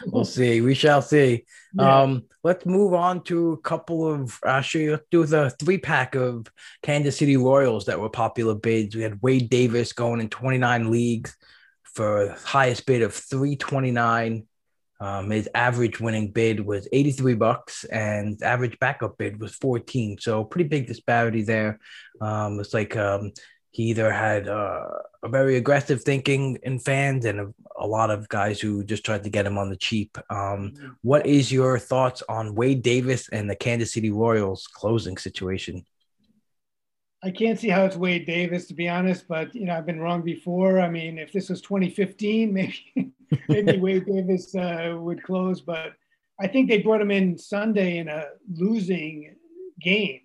We'll see. We shall see. Yeah. Um, let's move on to a couple of actually let's do the three pack of Kansas City Royals that were popular bids. We had Wade Davis going in 29 leagues for highest bid of 329. Um, his average winning bid was 83 bucks and average backup bid was 14. So pretty big disparity there. Um, it's like um, he either had uh, a very aggressive thinking in fans and a, a lot of guys who just tried to get him on the cheap. Um, what is your thoughts on Wade Davis and the Kansas City Royals closing situation? I can't see how it's Wade Davis, to be honest, but you know, I've been wrong before. I mean, if this was 2015, maybe maybe Wade Davis uh, would close, but I think they brought him in Sunday in a losing game,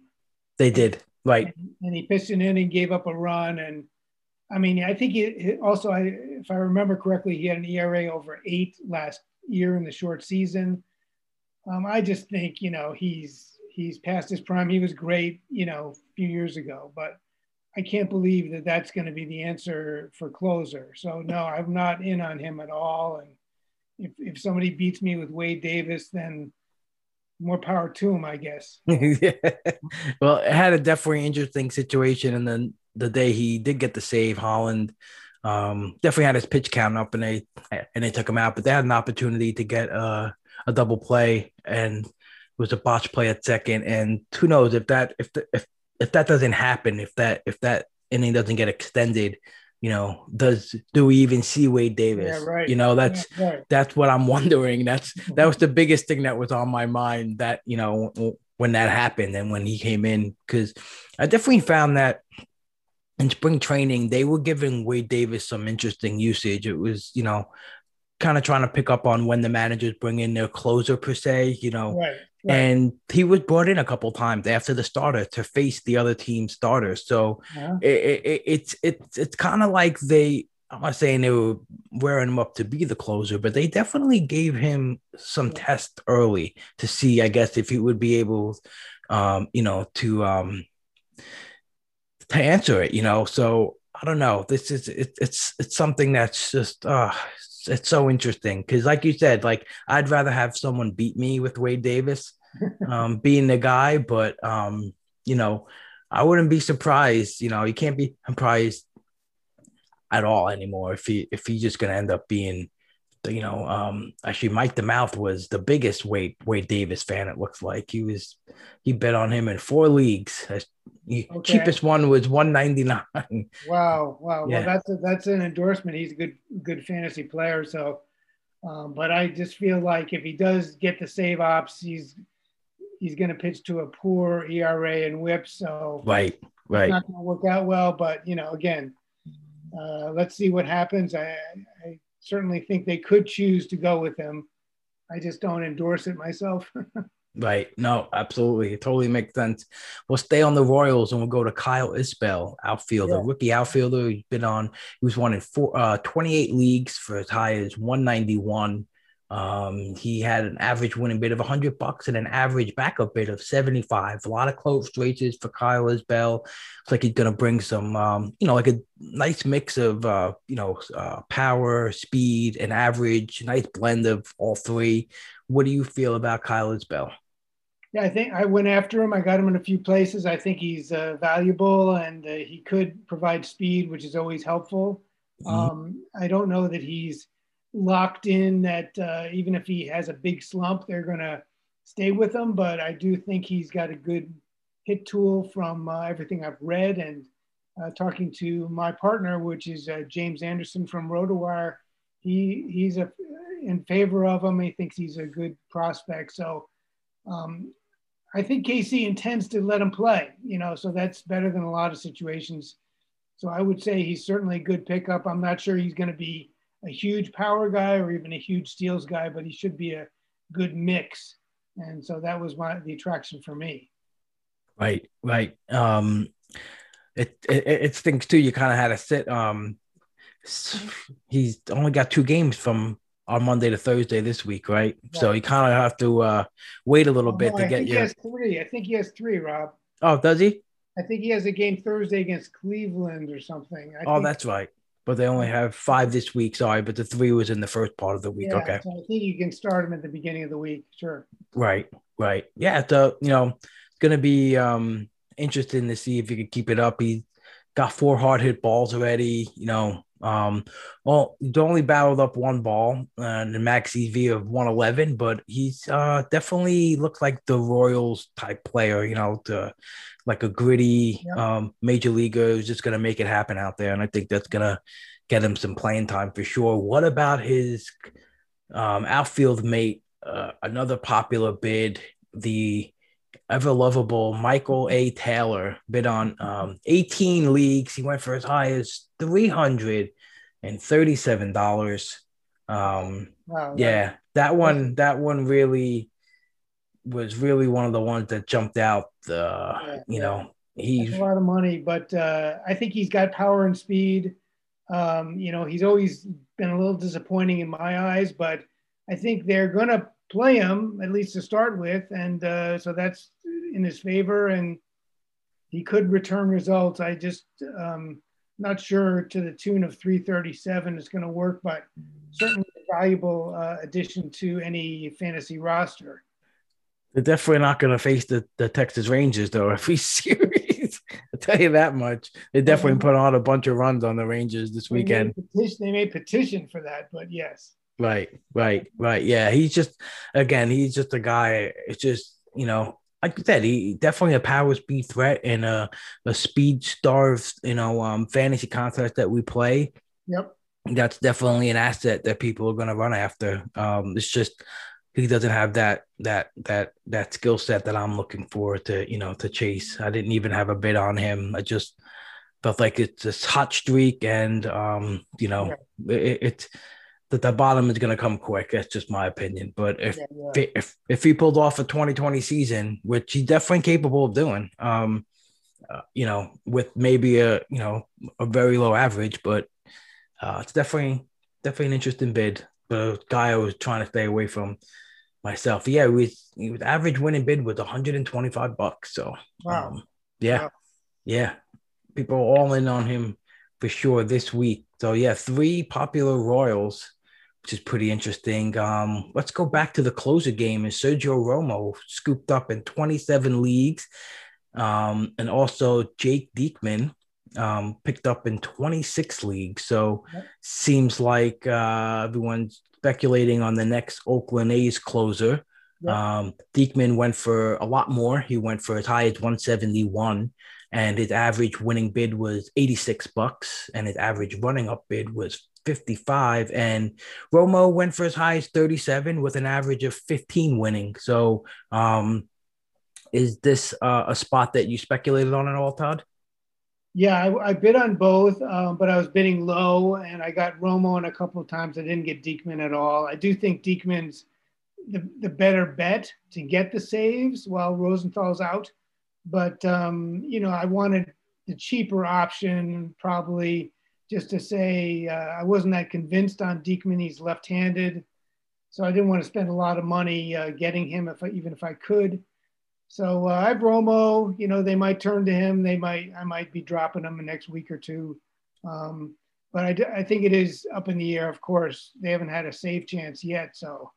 They did right. and he pitched an inning, gave up a run, and I mean, I think he- also, I, if I remember correctly, he had an ERA over eight last year in the short season. Um, I just think you know he's he's past his prime. He was great, you know, a few years ago, but I can't believe that that's going to be the answer for closer. So no, I'm not in on him at all. And if if somebody beats me with Wade Davis, then more power to him, I guess. Yeah. well, it had a definitely interesting situation, and then the day he did get the save, Holland um, definitely had his pitch count up, and they and they took him out. But they had an opportunity to get uh, a double play, and it was a botch play at second. And who knows if that if the, if if that doesn't happen, if that if that inning doesn't get extended, you know, does do we even see Wade Davis? Yeah, right. You know, that's Yeah, right. that's what I'm wondering. That's that was the biggest thing that was on my mind that you know when that happened and when he came in because I definitely found that in spring training they were giving Wade Davis some interesting usage. It was you know kind of trying to pick up on when the managers bring in their closer per se. You know, Right. Right. and he was brought in a couple times after the starter to face the other team's starters. So Uh-huh. it, it, it- it's it's it's kind of like they I'm not saying they were wearing him up to be the closer, but they definitely gave him some Yeah. test early to see, I guess, if he would be able, um, you know, to um, to answer it. You know, so I don't know. This is it, it's it's something that's just uh it's, it's so interesting because, like you said, like I'd rather have someone beat me with Wade Davis, um, being the guy, but um, you know. I wouldn't be surprised. You know, he can't be surprised at all anymore if he if he's just gonna end up being, you know, um, actually Mike the Mouth was the biggest Wade Wade Davis fan. It looks like he was he bet on him in four leagues. His- he- Okay. Cheapest one was one ninety nine. Wow, wow. Yeah. Well, that's a, that's an endorsement. He's a good good fantasy player. So, um, but I just feel like if he does get the save ops, he's he's going to pitch to a poor ERA and WHIP. So right, right, it's not going to work out well. But you know, again, uh, let's see what happens. I, I certainly think they could choose to go with him. I just don't endorse it myself. Right. No, absolutely. It totally makes sense. We'll stay on the Royals and we'll go to Kyle Isbel, outfielder, Yeah. rookie outfielder. He's been on, he was one in four, uh, 28 leagues for as high as 191. Um, he had an average winning bid of 100 bucks and an average backup bid of 75. A lot of close races for Kyle Isbel. It's like he's going to bring some, um, you know, like a nice mix of, uh, you know, uh, power, speed, and average, nice blend of all three. What do you feel about Kyle Isbel? Yeah, I think I went after him. I got him in a few places. I think he's uh, valuable and uh, he could provide speed, which is always helpful. Mm-hmm. Um, I don't know that he's locked in that uh, even if he has a big slump, they're going to stay with him. But I do think he's got a good hit tool from uh, everything I've read and uh, talking to my partner, which is uh, James Anderson from RotoWire. He he's a, in favor of him. He thinks he's a good prospect. So um, I think KC intends to let him play. You know, so that's better than a lot of situations. So I would say he's certainly a good pickup. I'm not sure he's going to be a huge power guy or even a huge steals guy, but he should be a good mix. And so that was my the attraction for me. Right, right. Um, it, it it stinks too. You kind of had to sit. Um, he's only got two games from on Monday to Thursday this week, right? right. So you kind of have to uh, wait a little oh, bit no, to I get think He has three. I think he has three, Rob. Oh, does he? I think he has a game Thursday against Cleveland or something. I oh, that's right. But they only have five this week. Sorry, but the three was in the first part of the week. Yeah, okay. So I think you can start him at the beginning of the week. Sure. Right. Right. Yeah. So you know, it's going to be um interesting to see if he could keep it up. He got four hard hit balls already. You know, um, well, only battled up one ball and uh, the max EV of 111, but he's uh, definitely looked like the Royals type player, you know, to, like a gritty um, major leaguer who's just going to make it happen out there. And I think that's going to get him some playing time for sure. What about his um, outfield mate? Uh, another popular bid, the ever lovable Michael A. Taylor bid on um, 18 leagues. He went for as high as $337. Um, wow, yeah, that one, that one really was really one of the ones that jumped out. Uh, yeah, you know, he's a lot of money, but uh, I think he's got power and speed. Um, you know, he's always been a little disappointing in my eyes, but I think they're going to play him at least to start with, and uh, so that's in his favor, and he could return results. I just um, not sure to the tune of 337 is going to work, but certainly a valuable uh, addition to any fantasy roster. They're definitely not going to face the, the Texas Rangers though If every series. I'll tell you that much. They definitely put on a bunch of runs on the Rangers this weekend. They may petition, they may petition for that, but yes. Right, right, right. Yeah, he's just again, he's just a guy. It's just you know, like you said, he definitely a power speed threat and a a speed starved you know um fantasy contest that we play. Yep, that's definitely an asset that people are going to run after. Um, it's just he doesn't have that that that that skill set that I'm looking for to you know to chase. I didn't even have a bid on him. I just felt like it's this hot streak, and um, you know, yeah. it, it that the bottom is going to come quick. That's just my opinion. But if, yeah, yeah. if if he pulled off a 2020 season, which he's definitely capable of doing, um, uh, you know, with maybe a you know a very low average, but uh, it's definitely definitely an interesting bid. But a guy I was trying to stay away from myself. Yeah, he was average winning bid was 125 bucks. So wow. Um, yeah, wow. yeah, people are all in on him for sure this week. So yeah, three popular Royals which is pretty interesting. Um, let's go back to the closer game. And Sergio Romo scooped up in 27 leagues. Um, and also Jake Diekman um, picked up in 26 leagues. So yep. seems like uh, everyone's speculating on the next Oakland A's closer. Yep. Um, Diekman went for a lot more. He went for as high as 171 and his average winning bid was 86 bucks and his average running up bid was 55 and Romo went for as high as 37 with an average of 15 winning. So um is this uh, a spot that you speculated on at all, Todd? Yeah, I, I bid on both, um, but I was bidding low, and I got Romo in a couple of times. I didn't get Diekman at all. I do think Diekman's the, the better bet to get the saves while Rosenthal's out, but um, you know I wanted the cheaper option, probably just to say uh, I wasn't that convinced on Diekman. He's left-handed, so I didn't want to spend a lot of money uh, getting him if I, even if I could. So uh, I have Romo. You know, they might turn to him. They might I might be dropping him the next week or two. Um, but I, I think it is up in the air. Of course, they haven't had a save chance yet, so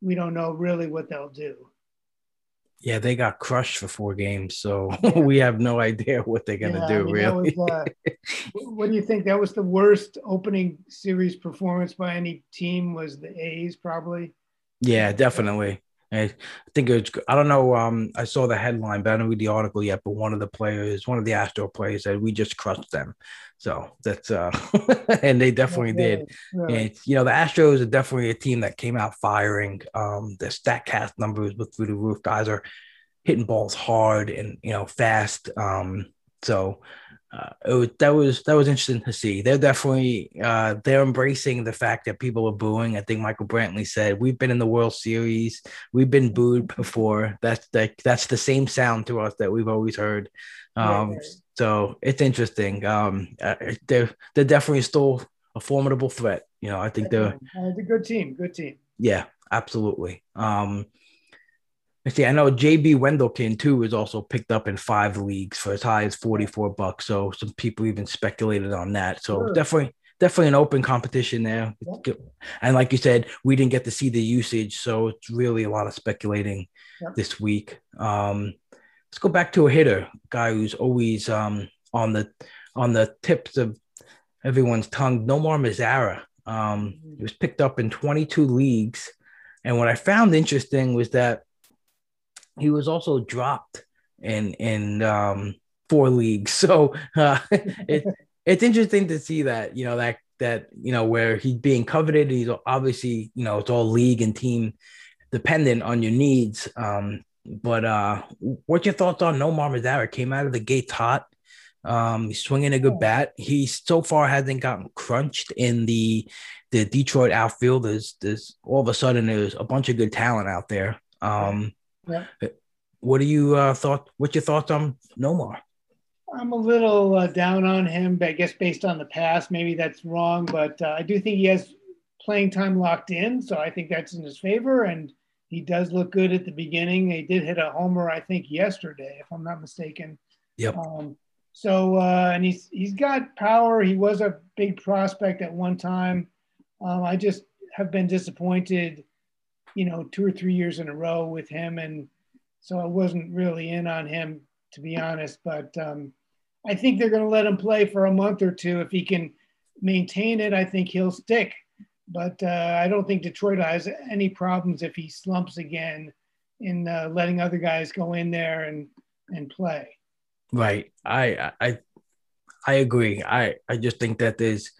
we don't know really what they'll do. Yeah, they got crushed for four games, so we have no idea what they're gonna yeah, do. I mean, really, was, uh, what do you think? That was the worst opening series performance by any team. Was the A's probably? Yeah, definitely. I think it's. I don't know. Um, I saw the headline, but I don't read the article yet. But one of the players, one of the Astro players, said we just crushed them. So that's uh, and they definitely did. And you know, the Astros are definitely a team that came out firing. Um, the Statcast numbers were through the roof. Guys are hitting balls hard and you know fast. Um, so uh, it was, that was that was interesting to see. They're definitely uh, they're embracing the fact that people are booing. I think Michael Brantley said, "We've been in the World Series, we've been booed before. That's the, that's the same sound to us that we've always heard." Um, right. So it's interesting. Um, uh, they're they're definitely still a formidable threat. You know, I think they're uh, a good team. Good team. Yeah, absolutely. Um, see, I know JB Wendelken too is also picked up in five leagues for as high as 44 bucks. So some people even speculated on that. So sure. definitely, definitely an open competition there. And like you said, we didn't get to see the usage. So it's really a lot of speculating this week. Um, let's go back to a hitter, guy who's always um, on the on the tips of everyone's tongue. Nomar Mazara. Um, he was picked up in 22 leagues. And what I found interesting was that he was also dropped in in um, four leagues. So uh, it, it's interesting to see that you know that that you know where he's being coveted. He's obviously you know it's all league and team dependent on your needs. Um, but uh, what's your thoughts on Nomar Mazara? Came out of the gates hot. Um, he's swinging a good bat. He so far hasn't gotten crunched in the the Detroit outfield. There's there's all of a sudden there's a bunch of good talent out there. Um, yeah. What do you uh, thought? What's your thoughts on Nomar? I'm a little uh, down on him, but I guess based on the past, maybe that's wrong, but uh, I do think he has playing time locked in, so I think that's in his favor. And he does look good at the beginning. He did hit a homer, I think, yesterday, if I'm not mistaken. Yep. Um, so uh, and he's he's got power. He was a big prospect at one time. Um, I just have been disappointed, you know, two or three years in a row with him, and so I wasn't really in on him to be honest. But um, I think they're going to let him play for a month or two. If he can maintain it, I think he'll stick. But uh, I don't think Detroit has any problems if he slumps again in uh, letting other guys go in there and and play. Right. I I I agree. I I just think that there's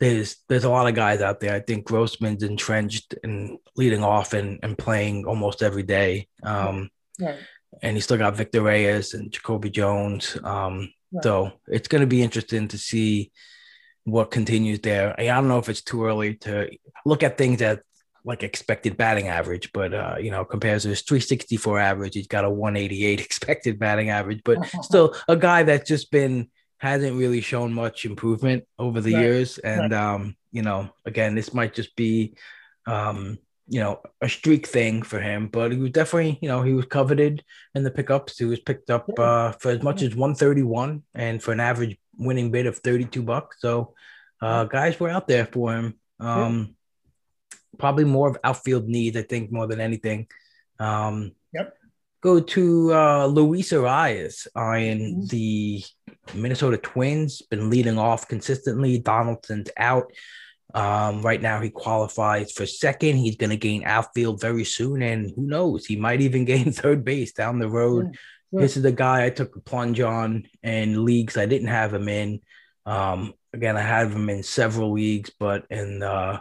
there's there's a lot of guys out there. I think Grossman's entrenched and leading off and, and playing almost every day. Um, right. And he still got Victor Reyes and Jacoby Jones. Um, right. So it's going to be interesting to see what continues there. I don't know if it's too early to look at things at like expected batting average, but uh, you know, compares to his 364 average, he's got a 188 expected batting average, but still a guy that's just been hasn't really shown much improvement over the right. years. And right. um, you know, again, this might just be um, you know, a streak thing for him, but he was definitely, you know, he was coveted in the pickups. He was picked up uh, for as much as 131 and for an average winning bid of 32 bucks. So uh, guys were out there for him. Um, probably more of outfield needs, I think, more than anything. Um, yep. Go to uh, Luis Arraez on mm-hmm. the Minnesota Twins, been leading off consistently. Donaldson's out. Um, right now, he qualifies for second. He's going to gain outfield very soon, and who knows, he might even gain third base down the road. Yeah, This is the guy I took a plunge on in leagues I didn't have him in. Um, again, I have him in several leagues, but in uh,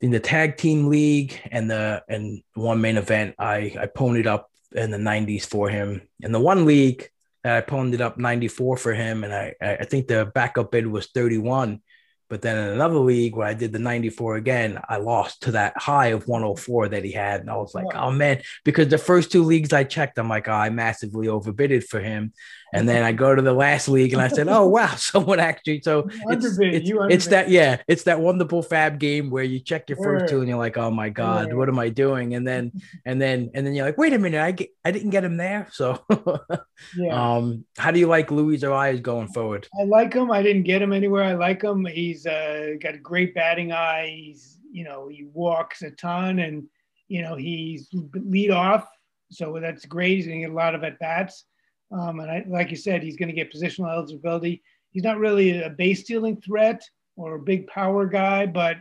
in the tag team league and the and one main event, I I ponied up in the 90s for him. In the one league, I ponied up 94 for him, and I I think the backup bid was 31. But then in another league where I did the 94 again, I lost to that high of 104 that he had. And I was like, oh man, because the first two leagues I checked, I'm like, oh, I massively overbidded for him. And then I go to the last league and I said, oh wow, someone actually. So it's, it's, it's, that yeah, it's that wonderful fab game where you check your first two and you're like, oh my god, what am I doing? And then and then and then you're like, wait a minute, I get I didn't get him there. So yeah. um, how do you like Luis Arraez going forward? I like him. I didn't get him anywhere. I like him. He's uh, got a great batting eye. He's you know he walks a ton and you know he's lead off So that's great. He's going to get a lot of at bats. Um, and I, like you said, he's going to get positional eligibility. He's not really a base stealing threat or a big power guy, but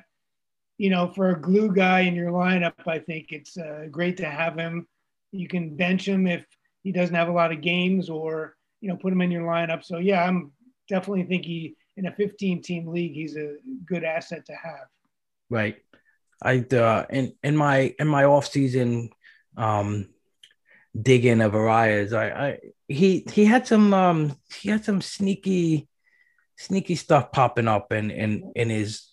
you know, for a glue guy in your lineup, I think it's uh, great to have him. You can bench him if he doesn't have a lot of games, or you know, put him in your lineup. So yeah, I'm definitely think he in a 15 team league, he's a good asset to have. Right. I uh, in in my in my off season um digging of Arraez, I, I he he had some um he had some sneaky sneaky stuff popping up in in in his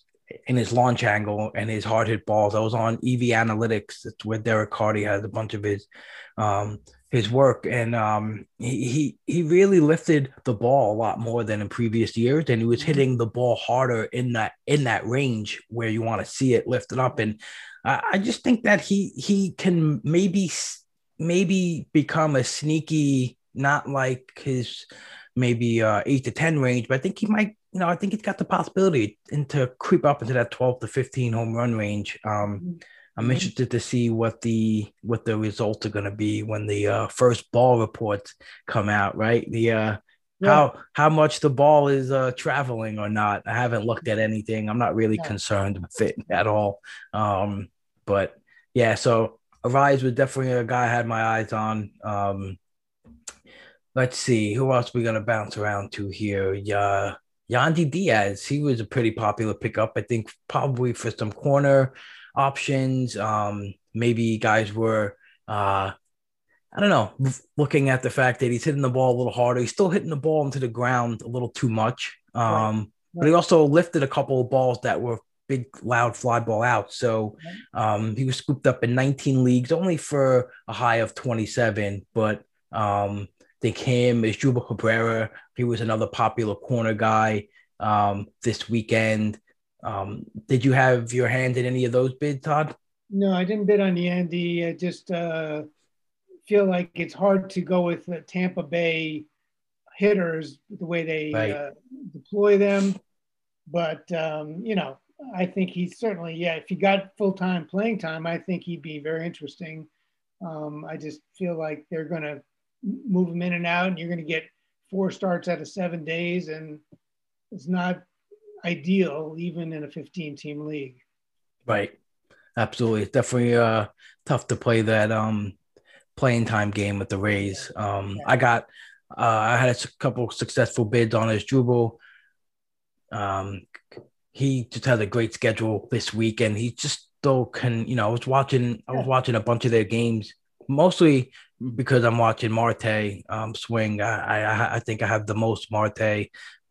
in his launch angle and his hard hit balls. I was on EV Analytics. It's where Derek Carty has a bunch of his um, his work, and um, he, he he really lifted the ball a lot more than in previous years, and he was mm-hmm. hitting the ball harder in that in that range where you want to see it lifted up. And I, I just think that he he can maybe maybe become a sneaky, not like his maybe uh, eight to ten range, but I think he might you know, I think he's got the possibility into creep up into that 12 to 15 home run range. Um, mm-hmm. I'm interested to see what the what the results are going to be when the uh, first ball reports come out. Right, the uh, yeah. how how much the ball is uh, traveling or not. I haven't looked at anything. I'm not really yeah. concerned with it at all. Um, but yeah, so Arraez was definitely a guy I had my eyes on. Um, let's see who else we gonna bounce around to here. Yeah. Yandy Diaz, he was a pretty popular pickup. I think probably for some corner options. Um, maybe guys were, uh, I don't know, looking at the fact that he's hitting the ball a little harder. He's still hitting the ball into the ground a little too much. Um, right. But he also lifted a couple of balls that were big, loud fly ball out. So um, he was scooped up in 19 leagues, only for a high of 27. But um, think him, Juba Cabrera. He was another popular corner guy um, this weekend. Um, did you have your hand in any of those bids, Todd? No, I didn't bid on Yandy. I just uh, feel like it's hard to go with the Tampa Bay hitters the way they right. uh, deploy them. But um, you know, I think he's certainly yeah. If he got full time playing time, I think he'd be very interesting. Um, I just feel like they're going to move him in and out, and you're going to get four starts out of seven days, and it's not ideal even in a 15 team league. Right. Absolutely. It's definitely uh, tough to play that um, playing time game with the Rays. Um, I got, uh, I had a couple successful bids on Asdrubal. Um, he just had a great schedule this week, and he just still can. You know, I was watching, I was watching a bunch of their games, mostly because I'm watching Marte um, swing. I, I, I think I have the most Marte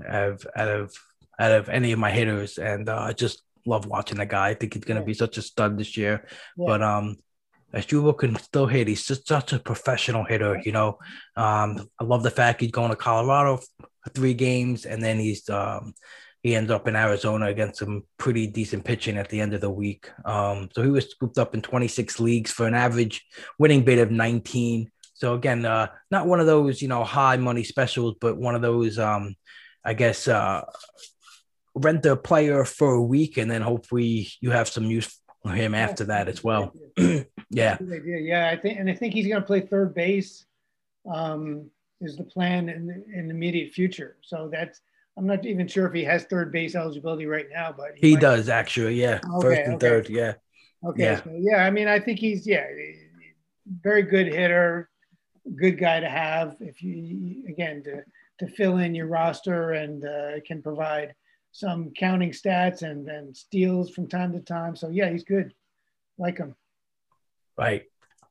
of, out of out of any of my hitters, and uh, I just love watching the guy. I think he's going to yeah. be such a stud this year. Yeah. But um, as Asdrubal can still hit. He's just such a professional hitter. You know, um, I love the fact he's going to Colorado for three games, and then he's um, he ends up in Arizona against some pretty decent pitching at the end of the week. Um, so he was scooped up in 26 leagues for an average winning bid of 19. So again, uh, not one of those you know high money specials, but one of those um, I guess uh, rent a player for a week and then hopefully you have some use for him after that as well. yeah. Yeah, I think and I think he's going to play third base. Um, is the plan in the, in the immediate future. So that's I'm not even sure if he has third base eligibility right now, but he, he does actually. Yeah, okay, first and okay. third. Yeah. Okay. Yeah. So, yeah. I mean, I think he's yeah, very good hitter, good guy to have. If you again to to fill in your roster and uh, can provide some counting stats and and steals from time to time. So yeah, he's good. Like him. Right.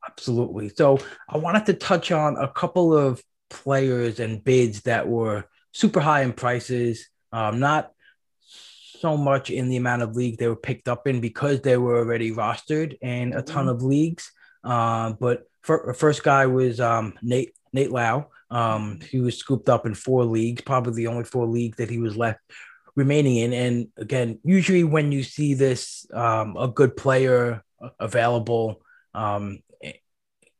Absolutely. So I wanted to touch on a couple of players and bids that were super high in prices, um, not so much in the amount of league they were picked up in because they were already rostered in a ton mm-hmm. of leagues. Uh, but for, first guy was um, Nate Nate Lowe. Um, he was scooped up in four leagues, probably the only four leagues that he was left remaining in. And again, usually when you see this, um, a good player available, um,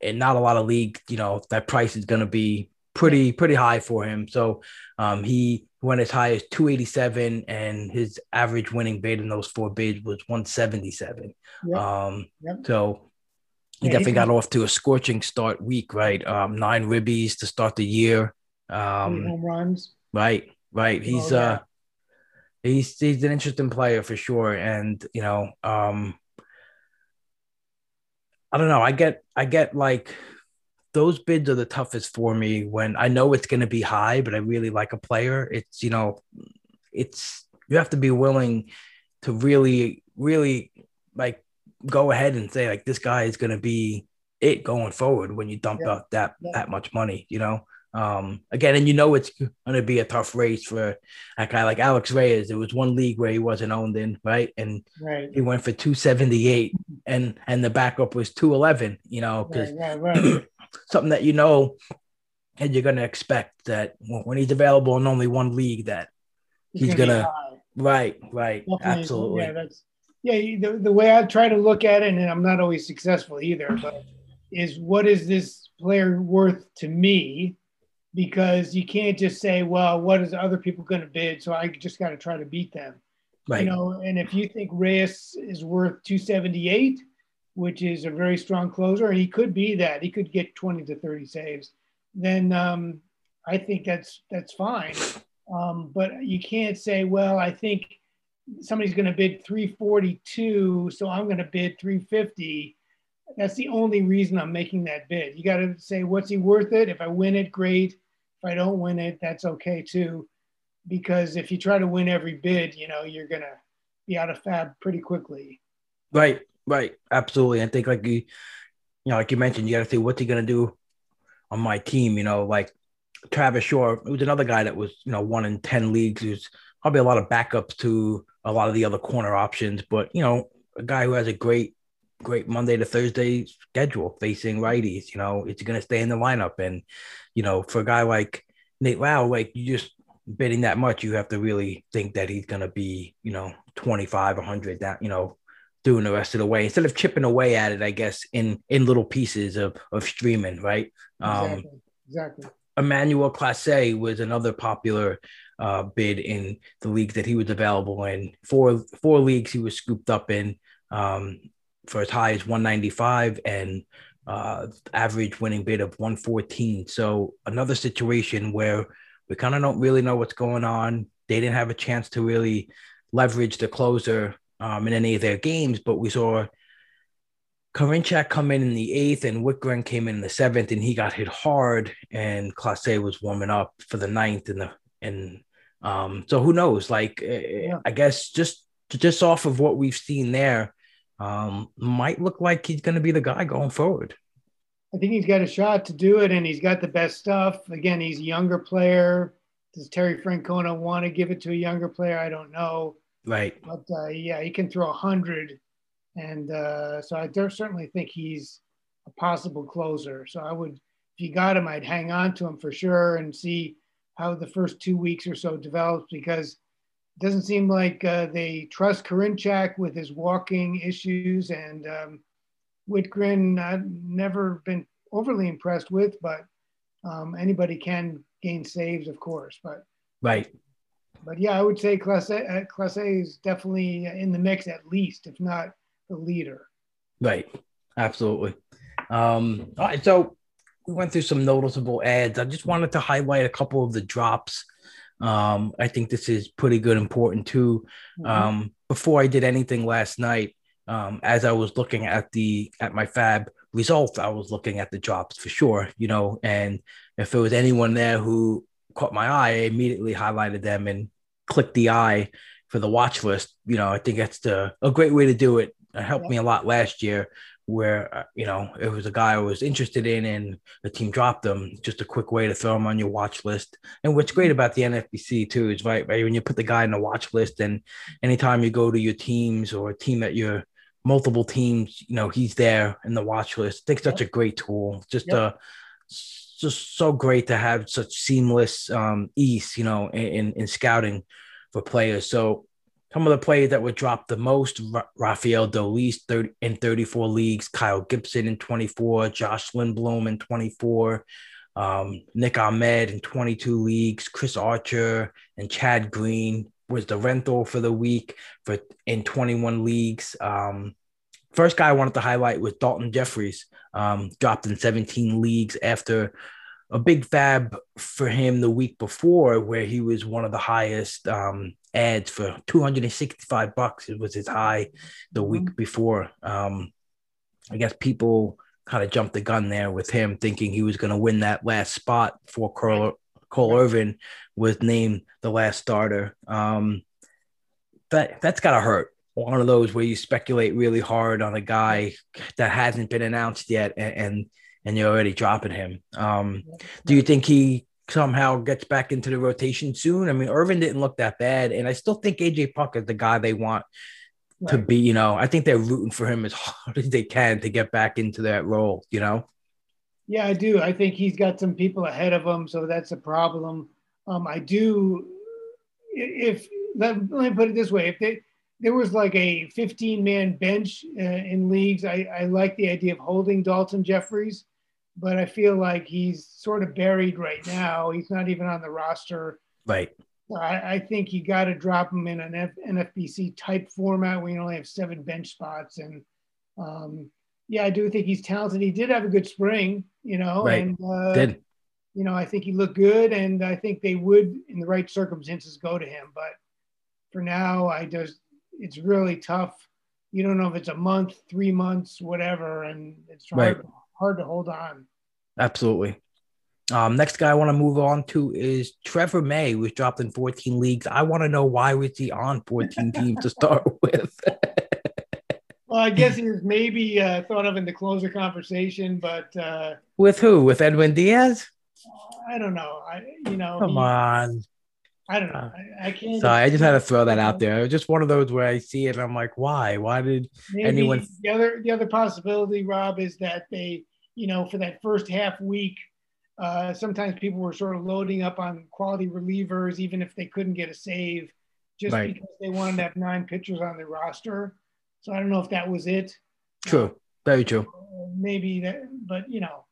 and not a lot of league, you know, that price is going to be pretty pretty high for him. So um, he went as high as 287, and his average winning bid in those four bids was 177. Yep. Um, yep. So he Yeah, definitely got off to a scorching start week, right? Um, nine ribbies to start the year. Um, home runs. right, right. He's Oh, yeah. uh he's he's an interesting player for sure. And you know, um I don't know. I get I get like those bids are the toughest for me when I know it's gonna be high, but I really like a player. It's you know, it's you have to be willing to really, really like go ahead and say like this guy is gonna be it going forward when you dump Yeah. out that Yeah. that much money, you know. Um, again, and you know it's going to be a tough race for a guy like Alex Reyes. There was one league where he wasn't owned in, right? And Right. he went for 278 and and the backup was 211, you know, because Right, right, right. Something that you know and you're going to expect that when he's available in only one league that He's be gonna- right, right, Definitely. absolutely. Yeah, that's yeah. The, the way I try to look at it, and I'm not always successful either, but is what is this player worth to me? Because you can't just say, well, what is other people going to bid? So I just got to try to beat them. right. You know, and if you think Reyes is worth 278, which is a very strong closer, and he could be that, he could get 20 to 30 saves, then um, I think that's that's fine. Um, but you can't say, well, I think somebody's going to bid 342, so I'm going to bid 350. That's the only reason I'm making that bid. You got to say, what's he worth it? If I win it, great. If I don't win it, that's okay too. Because if you try to win every bid, you know, you're going to be out of fab pretty quickly. Right, right, absolutely. I think like you, you know, like you mentioned, you got to see what's he gonna do on my team. You know, like Travis Shaw, it was another guy that was you know one in ten leagues. There's probably a lot of backups to a lot of the other corner options, but you know, a guy who has a great, great Monday to Thursday schedule facing righties. You know, it's gonna stay in the lineup, and you know, for a guy like Nate Lowe, like you just bidding that much, you have to really think that he's gonna be, you know, 25, 100, that you know, doing the rest of the way instead of chipping away at it, I guess, in in little pieces of of streaming, right? Um, Exactly. exactly. Emmanuel Clase was another popular uh, bid in the league that he was available in. Four four leagues he was scooped up in um, for as high as 195 and uh, average winning bid of 114. So another situation where we kind of don't really know what's going on. They didn't have a chance to really leverage the closer um, in any of their games, but we saw Karinchak come in in the eighth and Wittgren came in in the seventh and he got hit hard and Clase was warming up for the ninth and the and um so who knows like yeah. I guess just just off of what we've seen there um might look like he's going to be the guy going forward. I think he's got a shot to do it and he's got the best stuff. Again, he's a younger player. Does Terry Francona want to give it to a younger player? I don't know. Right. But uh, yeah, he can throw a hundred and uh, so I certainly think he's a possible closer. So I would, if you got him, I'd hang on to him for sure and see how the first two weeks or so develops because it doesn't seem like uh, they trust Karinchak with his walking issues and um, Wittgren. I've never been overly impressed with, but um, anybody can gain saves, of course. But right. But yeah, I would say Clase, uh, Clase is definitely in the mix at least, if not the leader. Right. Absolutely. Um, all right. So we went through some noticeable ads. I just wanted to highlight a couple of the drops. Um, I think this is pretty good, important too. Mm-hmm. Um, before I did anything last night, um, as I was looking at the at my fab results, I was looking at the drops for sure, you know, and if there was anyone there who caught my eye, I immediately highlighted them and clicked the eye for the watch list. You know, I think that's the, a great way to do it. It helped yeah. me a lot last year where, uh, you know, it was a guy I was interested in and the team dropped them. Just a quick way to throw them on your watch list. And what's great about the NFBC too is right, right when you put the guy in the watch list and anytime you go to your teams or a team that you're multiple teams, you know, he's there in the watch list. I think such a great tool. Just yep. uh just so great to have such seamless um, ease, you know, in, in scouting for players. So some of the players that were dropped the most, Rafael Dolis 30, in 34 leagues, Kyle Gibson in 24, Josh Lindblom in 24, um, Nick Ahmed in 22 leagues, Chris Archer and Chad Green was the rental for the week for in 21 leagues. Um, first guy I wanted to highlight was Daulton Jefferies, um, dropped in 17 leagues after a big fab for him the week before, where he was one of the highest um, ads for 265 bucks. It was his high the mm-hmm. week before. Um, I guess people kind of jumped the gun there with him, thinking he was going to win that last spot for Cole, Cole Irvin was named the last starter. Um, that that's gotta hurt. One of those where you speculate really hard on a guy that hasn't been announced yet, and and, and you're already dropping him. Um, do you think he somehow gets back into the rotation soon? I mean, Irvin didn't look that bad, and I still think AJ Puk is the guy they want right. to be. You know, I think they're rooting for him as hard as they can to get back into that role. You know. Yeah, I do. I think he's got some people ahead of him, so that's a problem. Um, I do. If let, let me put it this way: if they, there was like a 15 man bench uh, in leagues, I, I like the idea of holding Daulton Jefferies, but I feel like he's sort of buried right now. He's not even on the roster. Right. I, I think you got to drop him in an F, NFBC type format where you only have seven bench spots. And um, yeah, I do think he's talented. He did have a good spring, you know, right. and uh, did. You know, I think he looked good, and I think they would, in the right circumstances, go to him. But for now, I just it's really tough. You don't know if it's a month, three months, whatever, and it's hard right. hard to hold on. Absolutely. Um, next guy I want to move on to is Trevor May, who was dropped in 14 leagues. I want to know why was he on 14 teams to start with? well, I guess he was maybe uh, thought of in the closer conversation, but uh, with who? With Edwin Diaz? I don't know. I you know. Come he, on. I don't know. Uh, I, I, can't. Sorry, I just had to throw that out there. It was just one of those where I see it and I'm like, why? Why did Maybe anyone? The other the other possibility, Rob, is that they, you know, for that first half week, uh, sometimes people were sort of loading up on quality relievers, even if they couldn't get a save, just right. because they wanted to have nine pitchers on their roster. So I don't know if that was it. True. Very true. Uh, maybe that, but you know,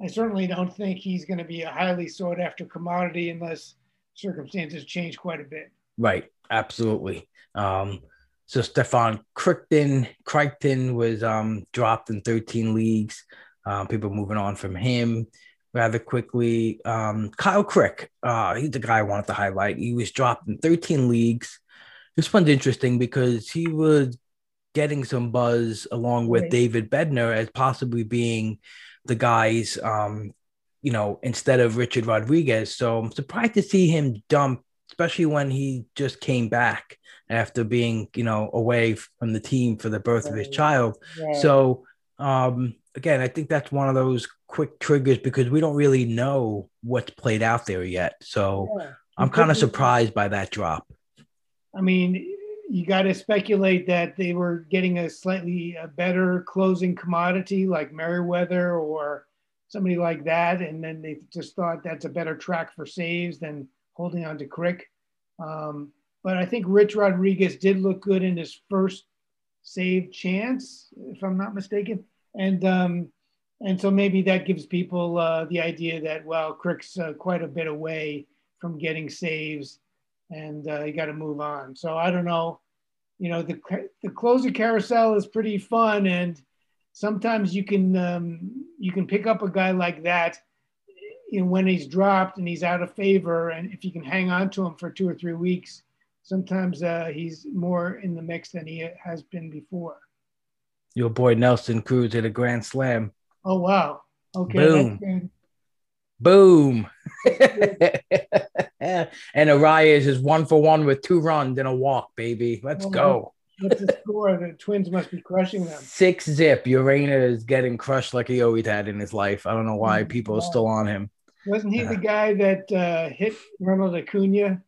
I certainly don't think he's going to be a highly sought after commodity unless circumstances change quite a bit. Right. Absolutely. Um, so Stefan Crichton, Crichton was um, dropped in 13 leagues. Um, people moving on from him rather quickly. Um, Kyle Crick, uh, he's the guy I wanted to highlight. He was dropped in 13 leagues. This one's interesting because he was getting some buzz along with right. David Bednar as possibly being the guys, um, you know, instead of Richard Rodriguez. So I'm surprised to see him dump, especially when he just came back after being, you know, away from the team for the birth of his child. Right. So um, again, I think that's one of those quick triggers because we don't really know what's played out there yet. So yeah. I'm kind of surprised by that drop. I mean, you got to speculate that they were getting a slightly a better closing commodity like Merryweather or somebody like that, and then they just thought that's a better track for saves than holding on to Crick. Um, but I think Rich Rodriguez did look good in his first save chance, if I'm not mistaken, and um, and so maybe that gives people uh, the idea that well, Crick's uh, quite a bit away from getting saves and uh, you got to move on. So I don't know. You know, the the closer carousel is pretty fun, and sometimes you can um, you can pick up a guy like that you know, when he's dropped and he's out of favor, and if you can hang on to him for two or three weeks, sometimes uh, he's more in the mix than he has been before. Your boy Nelson Cruz hit a grand slam. Oh wow! Okay, boom, boom. and Arraez is one for one with two runs and a walk, baby. Let's well, go. What's the score? The Twins must be crushing them. Six zip. Urena is getting crushed like he always had in his life. I don't know why people are still on him. Wasn't he the guy that uh, hit Ronald Acuna?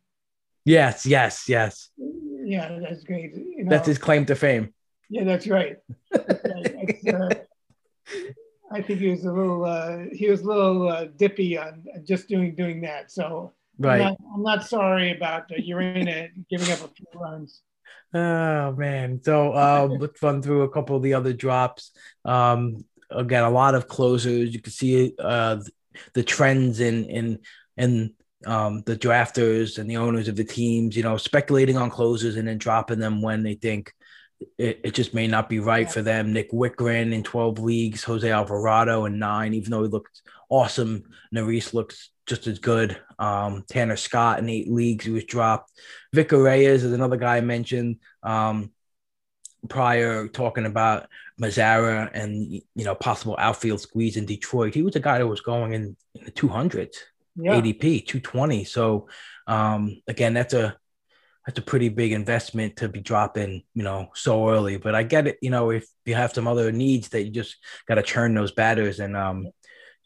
Yes, yes, yes. Yeah, that's great. You know, that's his claim to fame. Yeah, that's right. That's right. uh, I think he was a little uh, he was a little uh, dippy on just doing doing that. So right, I'm not, I'm not sorry about uh, Urena giving up a few runs. Oh man! So um, let's run through a couple of the other drops. Um, again, a lot of closers. You can see uh, the trends in in in um, the drafters and the owners of the teams. You know, speculating on closers and then dropping them when they think it, it just may not be right for them. Nick Wittgren in 12 leagues, Jose Alvarado in nine, even though he looked awesome. Neris looks just as good. Um, Tanner Scott in eight leagues, he was dropped. Victor Reyes is another guy I mentioned um, prior, talking about Mazara and you know possible outfield squeeze in Detroit. He was a guy that was going in, in the 200s, yeah. ADP 220. So um, again, that's a that's a pretty big investment to be dropping, you know, so early. But I get it, you know, if you have some other needs that you just got to churn those batters and um,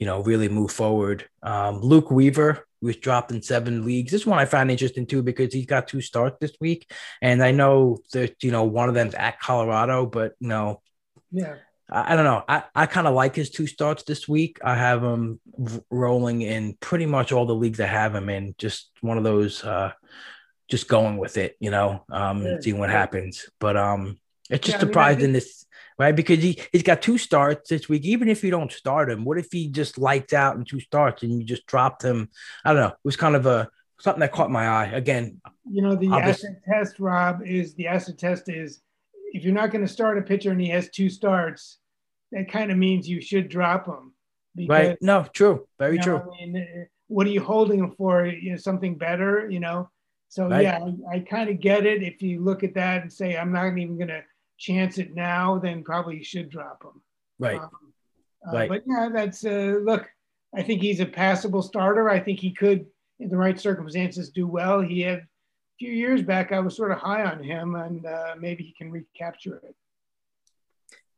you know, really move forward. Um, Luke Weaver was dropped in seven leagues. This one I find interesting too because he's got two starts this week, and I know that you know one of them's at Colorado, but you know, yeah, I, I don't know. I, I kind of like his two starts this week. I have him rolling in pretty much all the leagues I have him in. Just one of those, uh, just going with it, you know, um, yeah. seeing what happens. But um, it's just yeah, surprising I mean, this right? Because he, he's got two starts this week. Even if you don't start him, what if he just lights out in two starts and you just dropped him? I don't know. It was kind of a something that caught my eye. Again, you know, the acid test, Rob, is the acid test is if you're not going to start a pitcher and he has two starts, that kind of means you should drop him. Because, right. No, true. Very true. I mean, what are you holding him for? You know, something better, you know? So right. yeah, I, I kind of get it. If you look at that and say, I'm not even going to chance it now, then probably you should drop him. Right. Um, uh, right. But yeah, that's uh, look. I think he's a passable starter. I think he could, in the right circumstances, do well. He had a few years back. I was sort of high on him, and uh, maybe he can recapture it.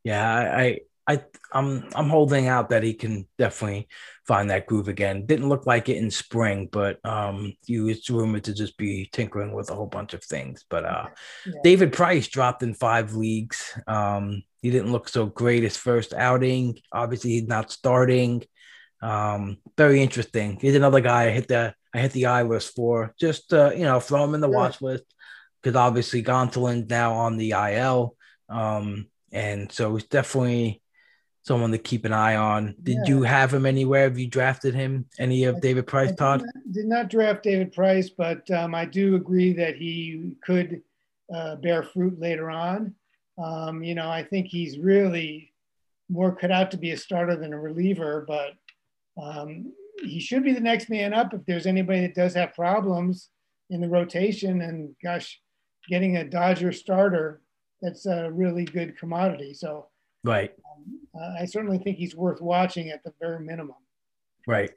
Yeah, I, I I'm I'm holding out that he can definitely find that groove again. Didn't look like it in spring, but um he was rumored to just be tinkering with a whole bunch of things. But uh yeah. David Price dropped in five leagues. Um he didn't look so great his first outing. Obviously he's not starting. Um very interesting. He's another guy I hit the I hit the eye list for. Just uh, you know, throw him in the watch list because obviously Gonsolin's now on the IL. Um and so it's definitely someone to keep an eye on. Did yeah. you have him anywhere? Have you drafted him? Any of David Price, Todd? Did not, did not draft David Price, but um, I do agree that he could uh, bear fruit later on. Um, you know, I think he's really more cut out to be a starter than a reliever, but um, he should be the next man up if there's anybody that does have problems in the rotation. And gosh, getting a Dodger starter, that's a really good commodity. So, right uh, I certainly think he's worth watching at the very minimum. Right.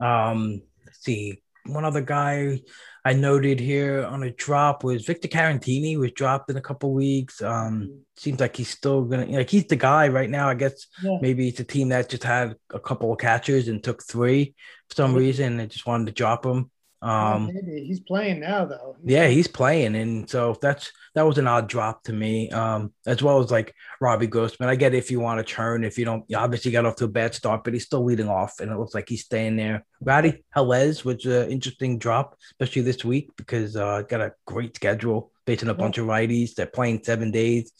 Um, let's see. One other guy I noted here on a drop was Victor Caratini was dropped in a couple weeks. Um, seems like he's still gonna like he's the guy right now. I guess yeah. maybe it's a team that just had a couple of catchers and took three for some reason and just wanted to drop him. Um, maybe he's playing now though. He's yeah, he's playing, and so that's that was an odd drop to me. Um, as well as like Robbie Grossman. I get if you want to churn, if you don't, you obviously got off to a bad start, but he's still leading off, and it looks like he's staying there. Rowdy Tellez was an interesting drop, especially this week because uh, got a great schedule based on a bunch of righties. They're playing seven days.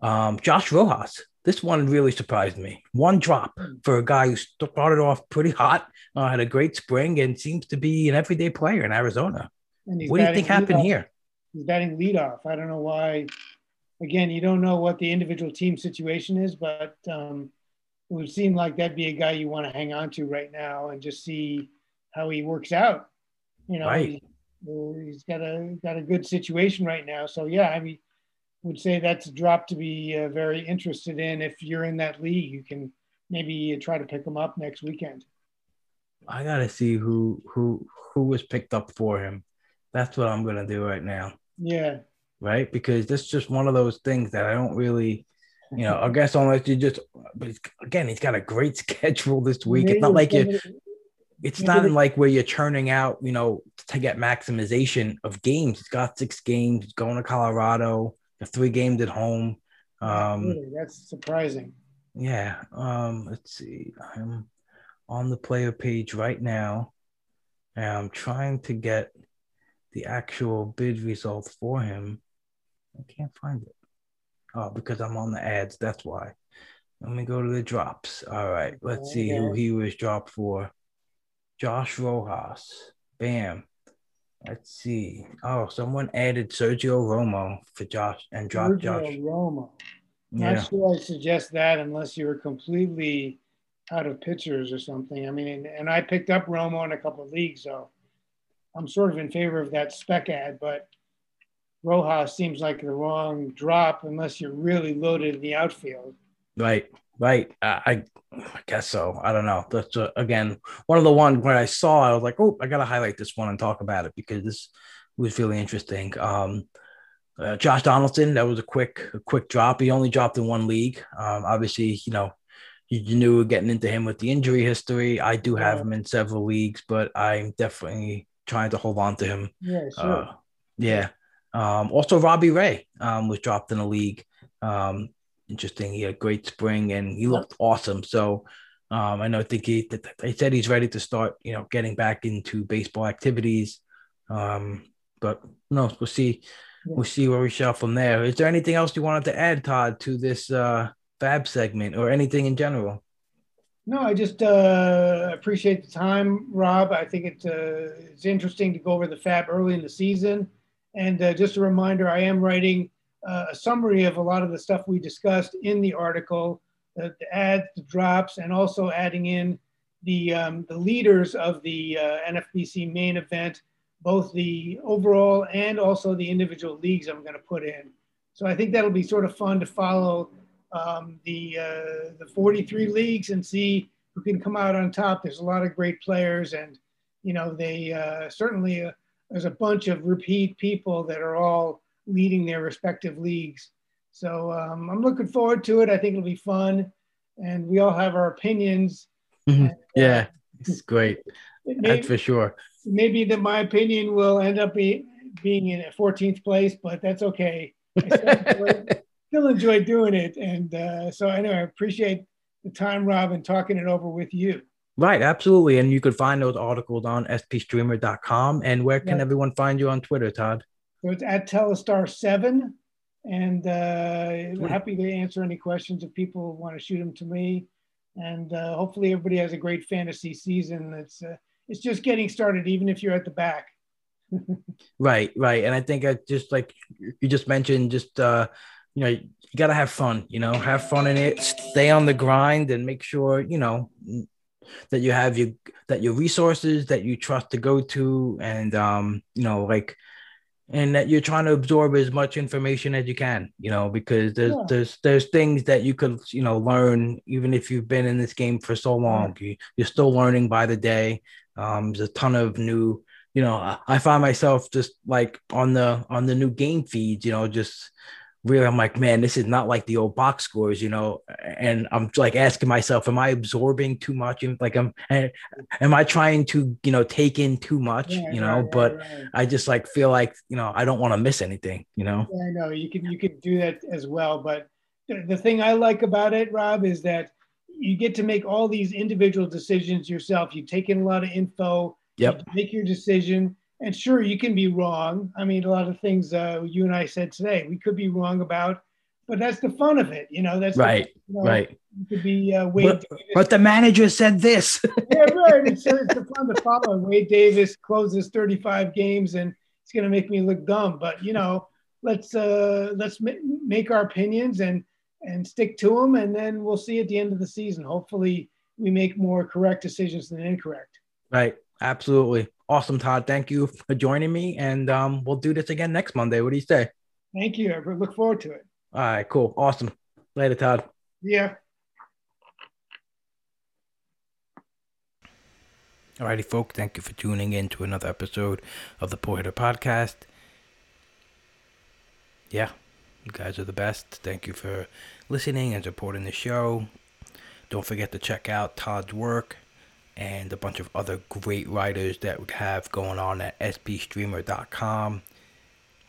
Um, Josh Rojas this one really surprised me. One drop hmm. for a guy who started off pretty hot, uh, had a great spring, and seems to be an everyday player in Arizona. What do you think happened here? He's batting leadoff. I don't know why. Again, you don't know what the individual team situation is, but um, it would seem like that'd be a guy you want to hang on to right now and just see how he works out. You know, right. he, he's got a got a good situation right now. So yeah, I mean would say that's a drop to be uh, very interested in. If you're in that league, you can maybe try to pick them up next weekend. I gotta see who who who was picked up for him. That's what I'm gonna do right now. Yeah. Right, because this is just one of those things that I don't really, you know. I guess unless you just, but again, he's got a great schedule this week. Maybe it's not like you. It's not like where you're churning out, you know, to get maximization of games. He's got six games. He's going to Colorado three games at home. Um, really? That's surprising. Yeah. Um, let's see. I'm on the player page right now, and I'm trying to get the actual bid result for him. I can't find it. Oh, because I'm on the ads. That's why. Let me go to the drops. All right. Let's see who he was dropped for. Josh Rojas. Bam. Let's see. Oh, someone added Sergio Romo for Josh and dropped Josh. Sergio Josh. Romo. Yeah. Not sure I suggest that unless you're completely out of pitchers or something. I mean, and I picked up Romo in a couple of leagues, so I'm sort of in favor of that spec ad, but Rojas seems like the wrong drop unless you're really loaded in the outfield. Right, right. I, I guess so. I don't know. That's uh, again one of the ones where I saw. I was like, oh, I gotta highlight this one and talk about it because this was really interesting. Um, uh, Josh Donaldson, that was a quick, a quick drop. He only dropped in one league. Um, obviously, you know, you, you knew getting into him with the injury history. I do have Yeah. him in several leagues, but I'm definitely trying to hold on to him. Yeah, sure. Uh, yeah. Um, also, Robbie Ray um, was dropped in a league. Um, interesting. He had a great spring and he looked awesome. So um, I know. I think he they said he's ready to start. You know, getting back into baseball activities. Um, but no, we'll see. We'll see where we shall from there. Is there anything else you wanted to add, Todd, to this uh, Fab segment or anything in general? No, I just uh, appreciate the time, Rob. I think it's uh, it's interesting to go over the Fab early in the season, and uh, just a reminder, I am writing uh, a summary of a lot of the stuff we discussed in the article, the, the ads, the drops, and also adding in the um, the leaders of the uh, NFBC main event, both the overall and also the individual leagues I'm going to put in. So I think that'll be sort of fun to follow um, the uh, the 43 leagues and see who can come out on top. There's a lot of great players, and you know they uh, certainly uh, there's a bunch of repeat people that are all leading their respective leagues. So um, I'm looking forward to it. I think it'll be fun, and we all have our opinions. Yeah, it's great. It That's for sure. maybe that my opinion will end up be, being in 14th place, but that's okay. I still enjoy, still enjoy doing it. And uh, so anyway, I appreciate the time, Rob, and talking it over with you. Right, absolutely. And you could find those articles on spstreamer.com. And where can Right. everyone find you on Twitter, Todd? So it's at Telestar7. And uh, happy to answer any questions if people want to shoot them to me. And uh, hopefully everybody has a great fantasy season. It's, uh, it's just getting started, even if you're at the back. Right, right. And I think I just like you just mentioned, just uh, you know, you gotta have fun, you know, have fun in it, stay on the grind and make sure, you know, that you have your that your resources that you trust to go to and um, you know, like and that you're trying to absorb as much information as you can, you know, because there's Yeah. there's there's things that you could, you know, learn even if you've been in this game for so long. You, you're still learning by the day. Um, there's a ton of new you know, I, I find myself just like on the on the new game feeds, you know, just really I'm like, man, this is not like the old box scores, you know, and I'm like asking myself, am I absorbing too much? And like, am am I trying to, you know, take in too much, Right, you know? but. I just like feel like, you know, I don't want to miss anything, you know. Yeah, I know you can you can do that as well. But the, the thing I like about it, Rob, is that you get to make all these individual decisions yourself. You take in a lot of info. Yep. You make your decision, and sure, you can be wrong. I mean, a lot of things uh, you and I said today, we could be wrong about, but that's the fun of it. You know, that's the- Right, you know, Right. You could be uh, Wade But, Davis. but the manager said this. yeah, right. It's, it's the fun to follow. Wade Davis closes 35 games, and it's going to make me look dumb. But you know, let's uh, let's ma- make our opinions and and stick to them, and then we'll see at the end of the season. Hopefully, we make more correct decisions than incorrect. right. Absolutely. Awesome, Todd. Thank you for joining me. And um, we'll do this again next Monday. What do you say? Thank you. I look forward to it. All right, cool. Awesome. Later, Todd. Yeah. Alrighty, folks, thank you for tuning in to another episode of the Poor Hitter Podcast. Yeah, you guys are the best. Thank you for listening and supporting the show. Don't forget to check out Todd's work and a bunch of other great writers that we have going on at spstreamer.com.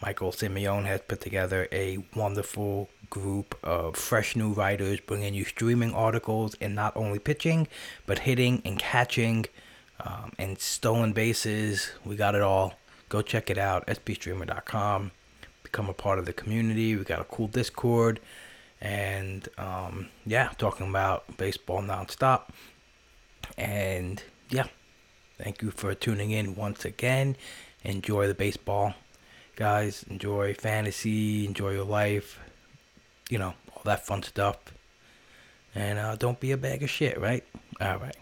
Michael Simeone has put together a wonderful group of fresh new writers bringing you streaming articles and not only pitching, but hitting and catching um, and stolen bases. We got it all. Go check it out, spstreamer.com. Become a part of the community. We got a cool Discord. And um, yeah, talking about baseball nonstop. And yeah, thank you for tuning in once again. enjoy the baseball, guys. Enjoy fantasy. Enjoy your life. You know all that fun stuff. And uh, don't be a bag of shit, right? All right.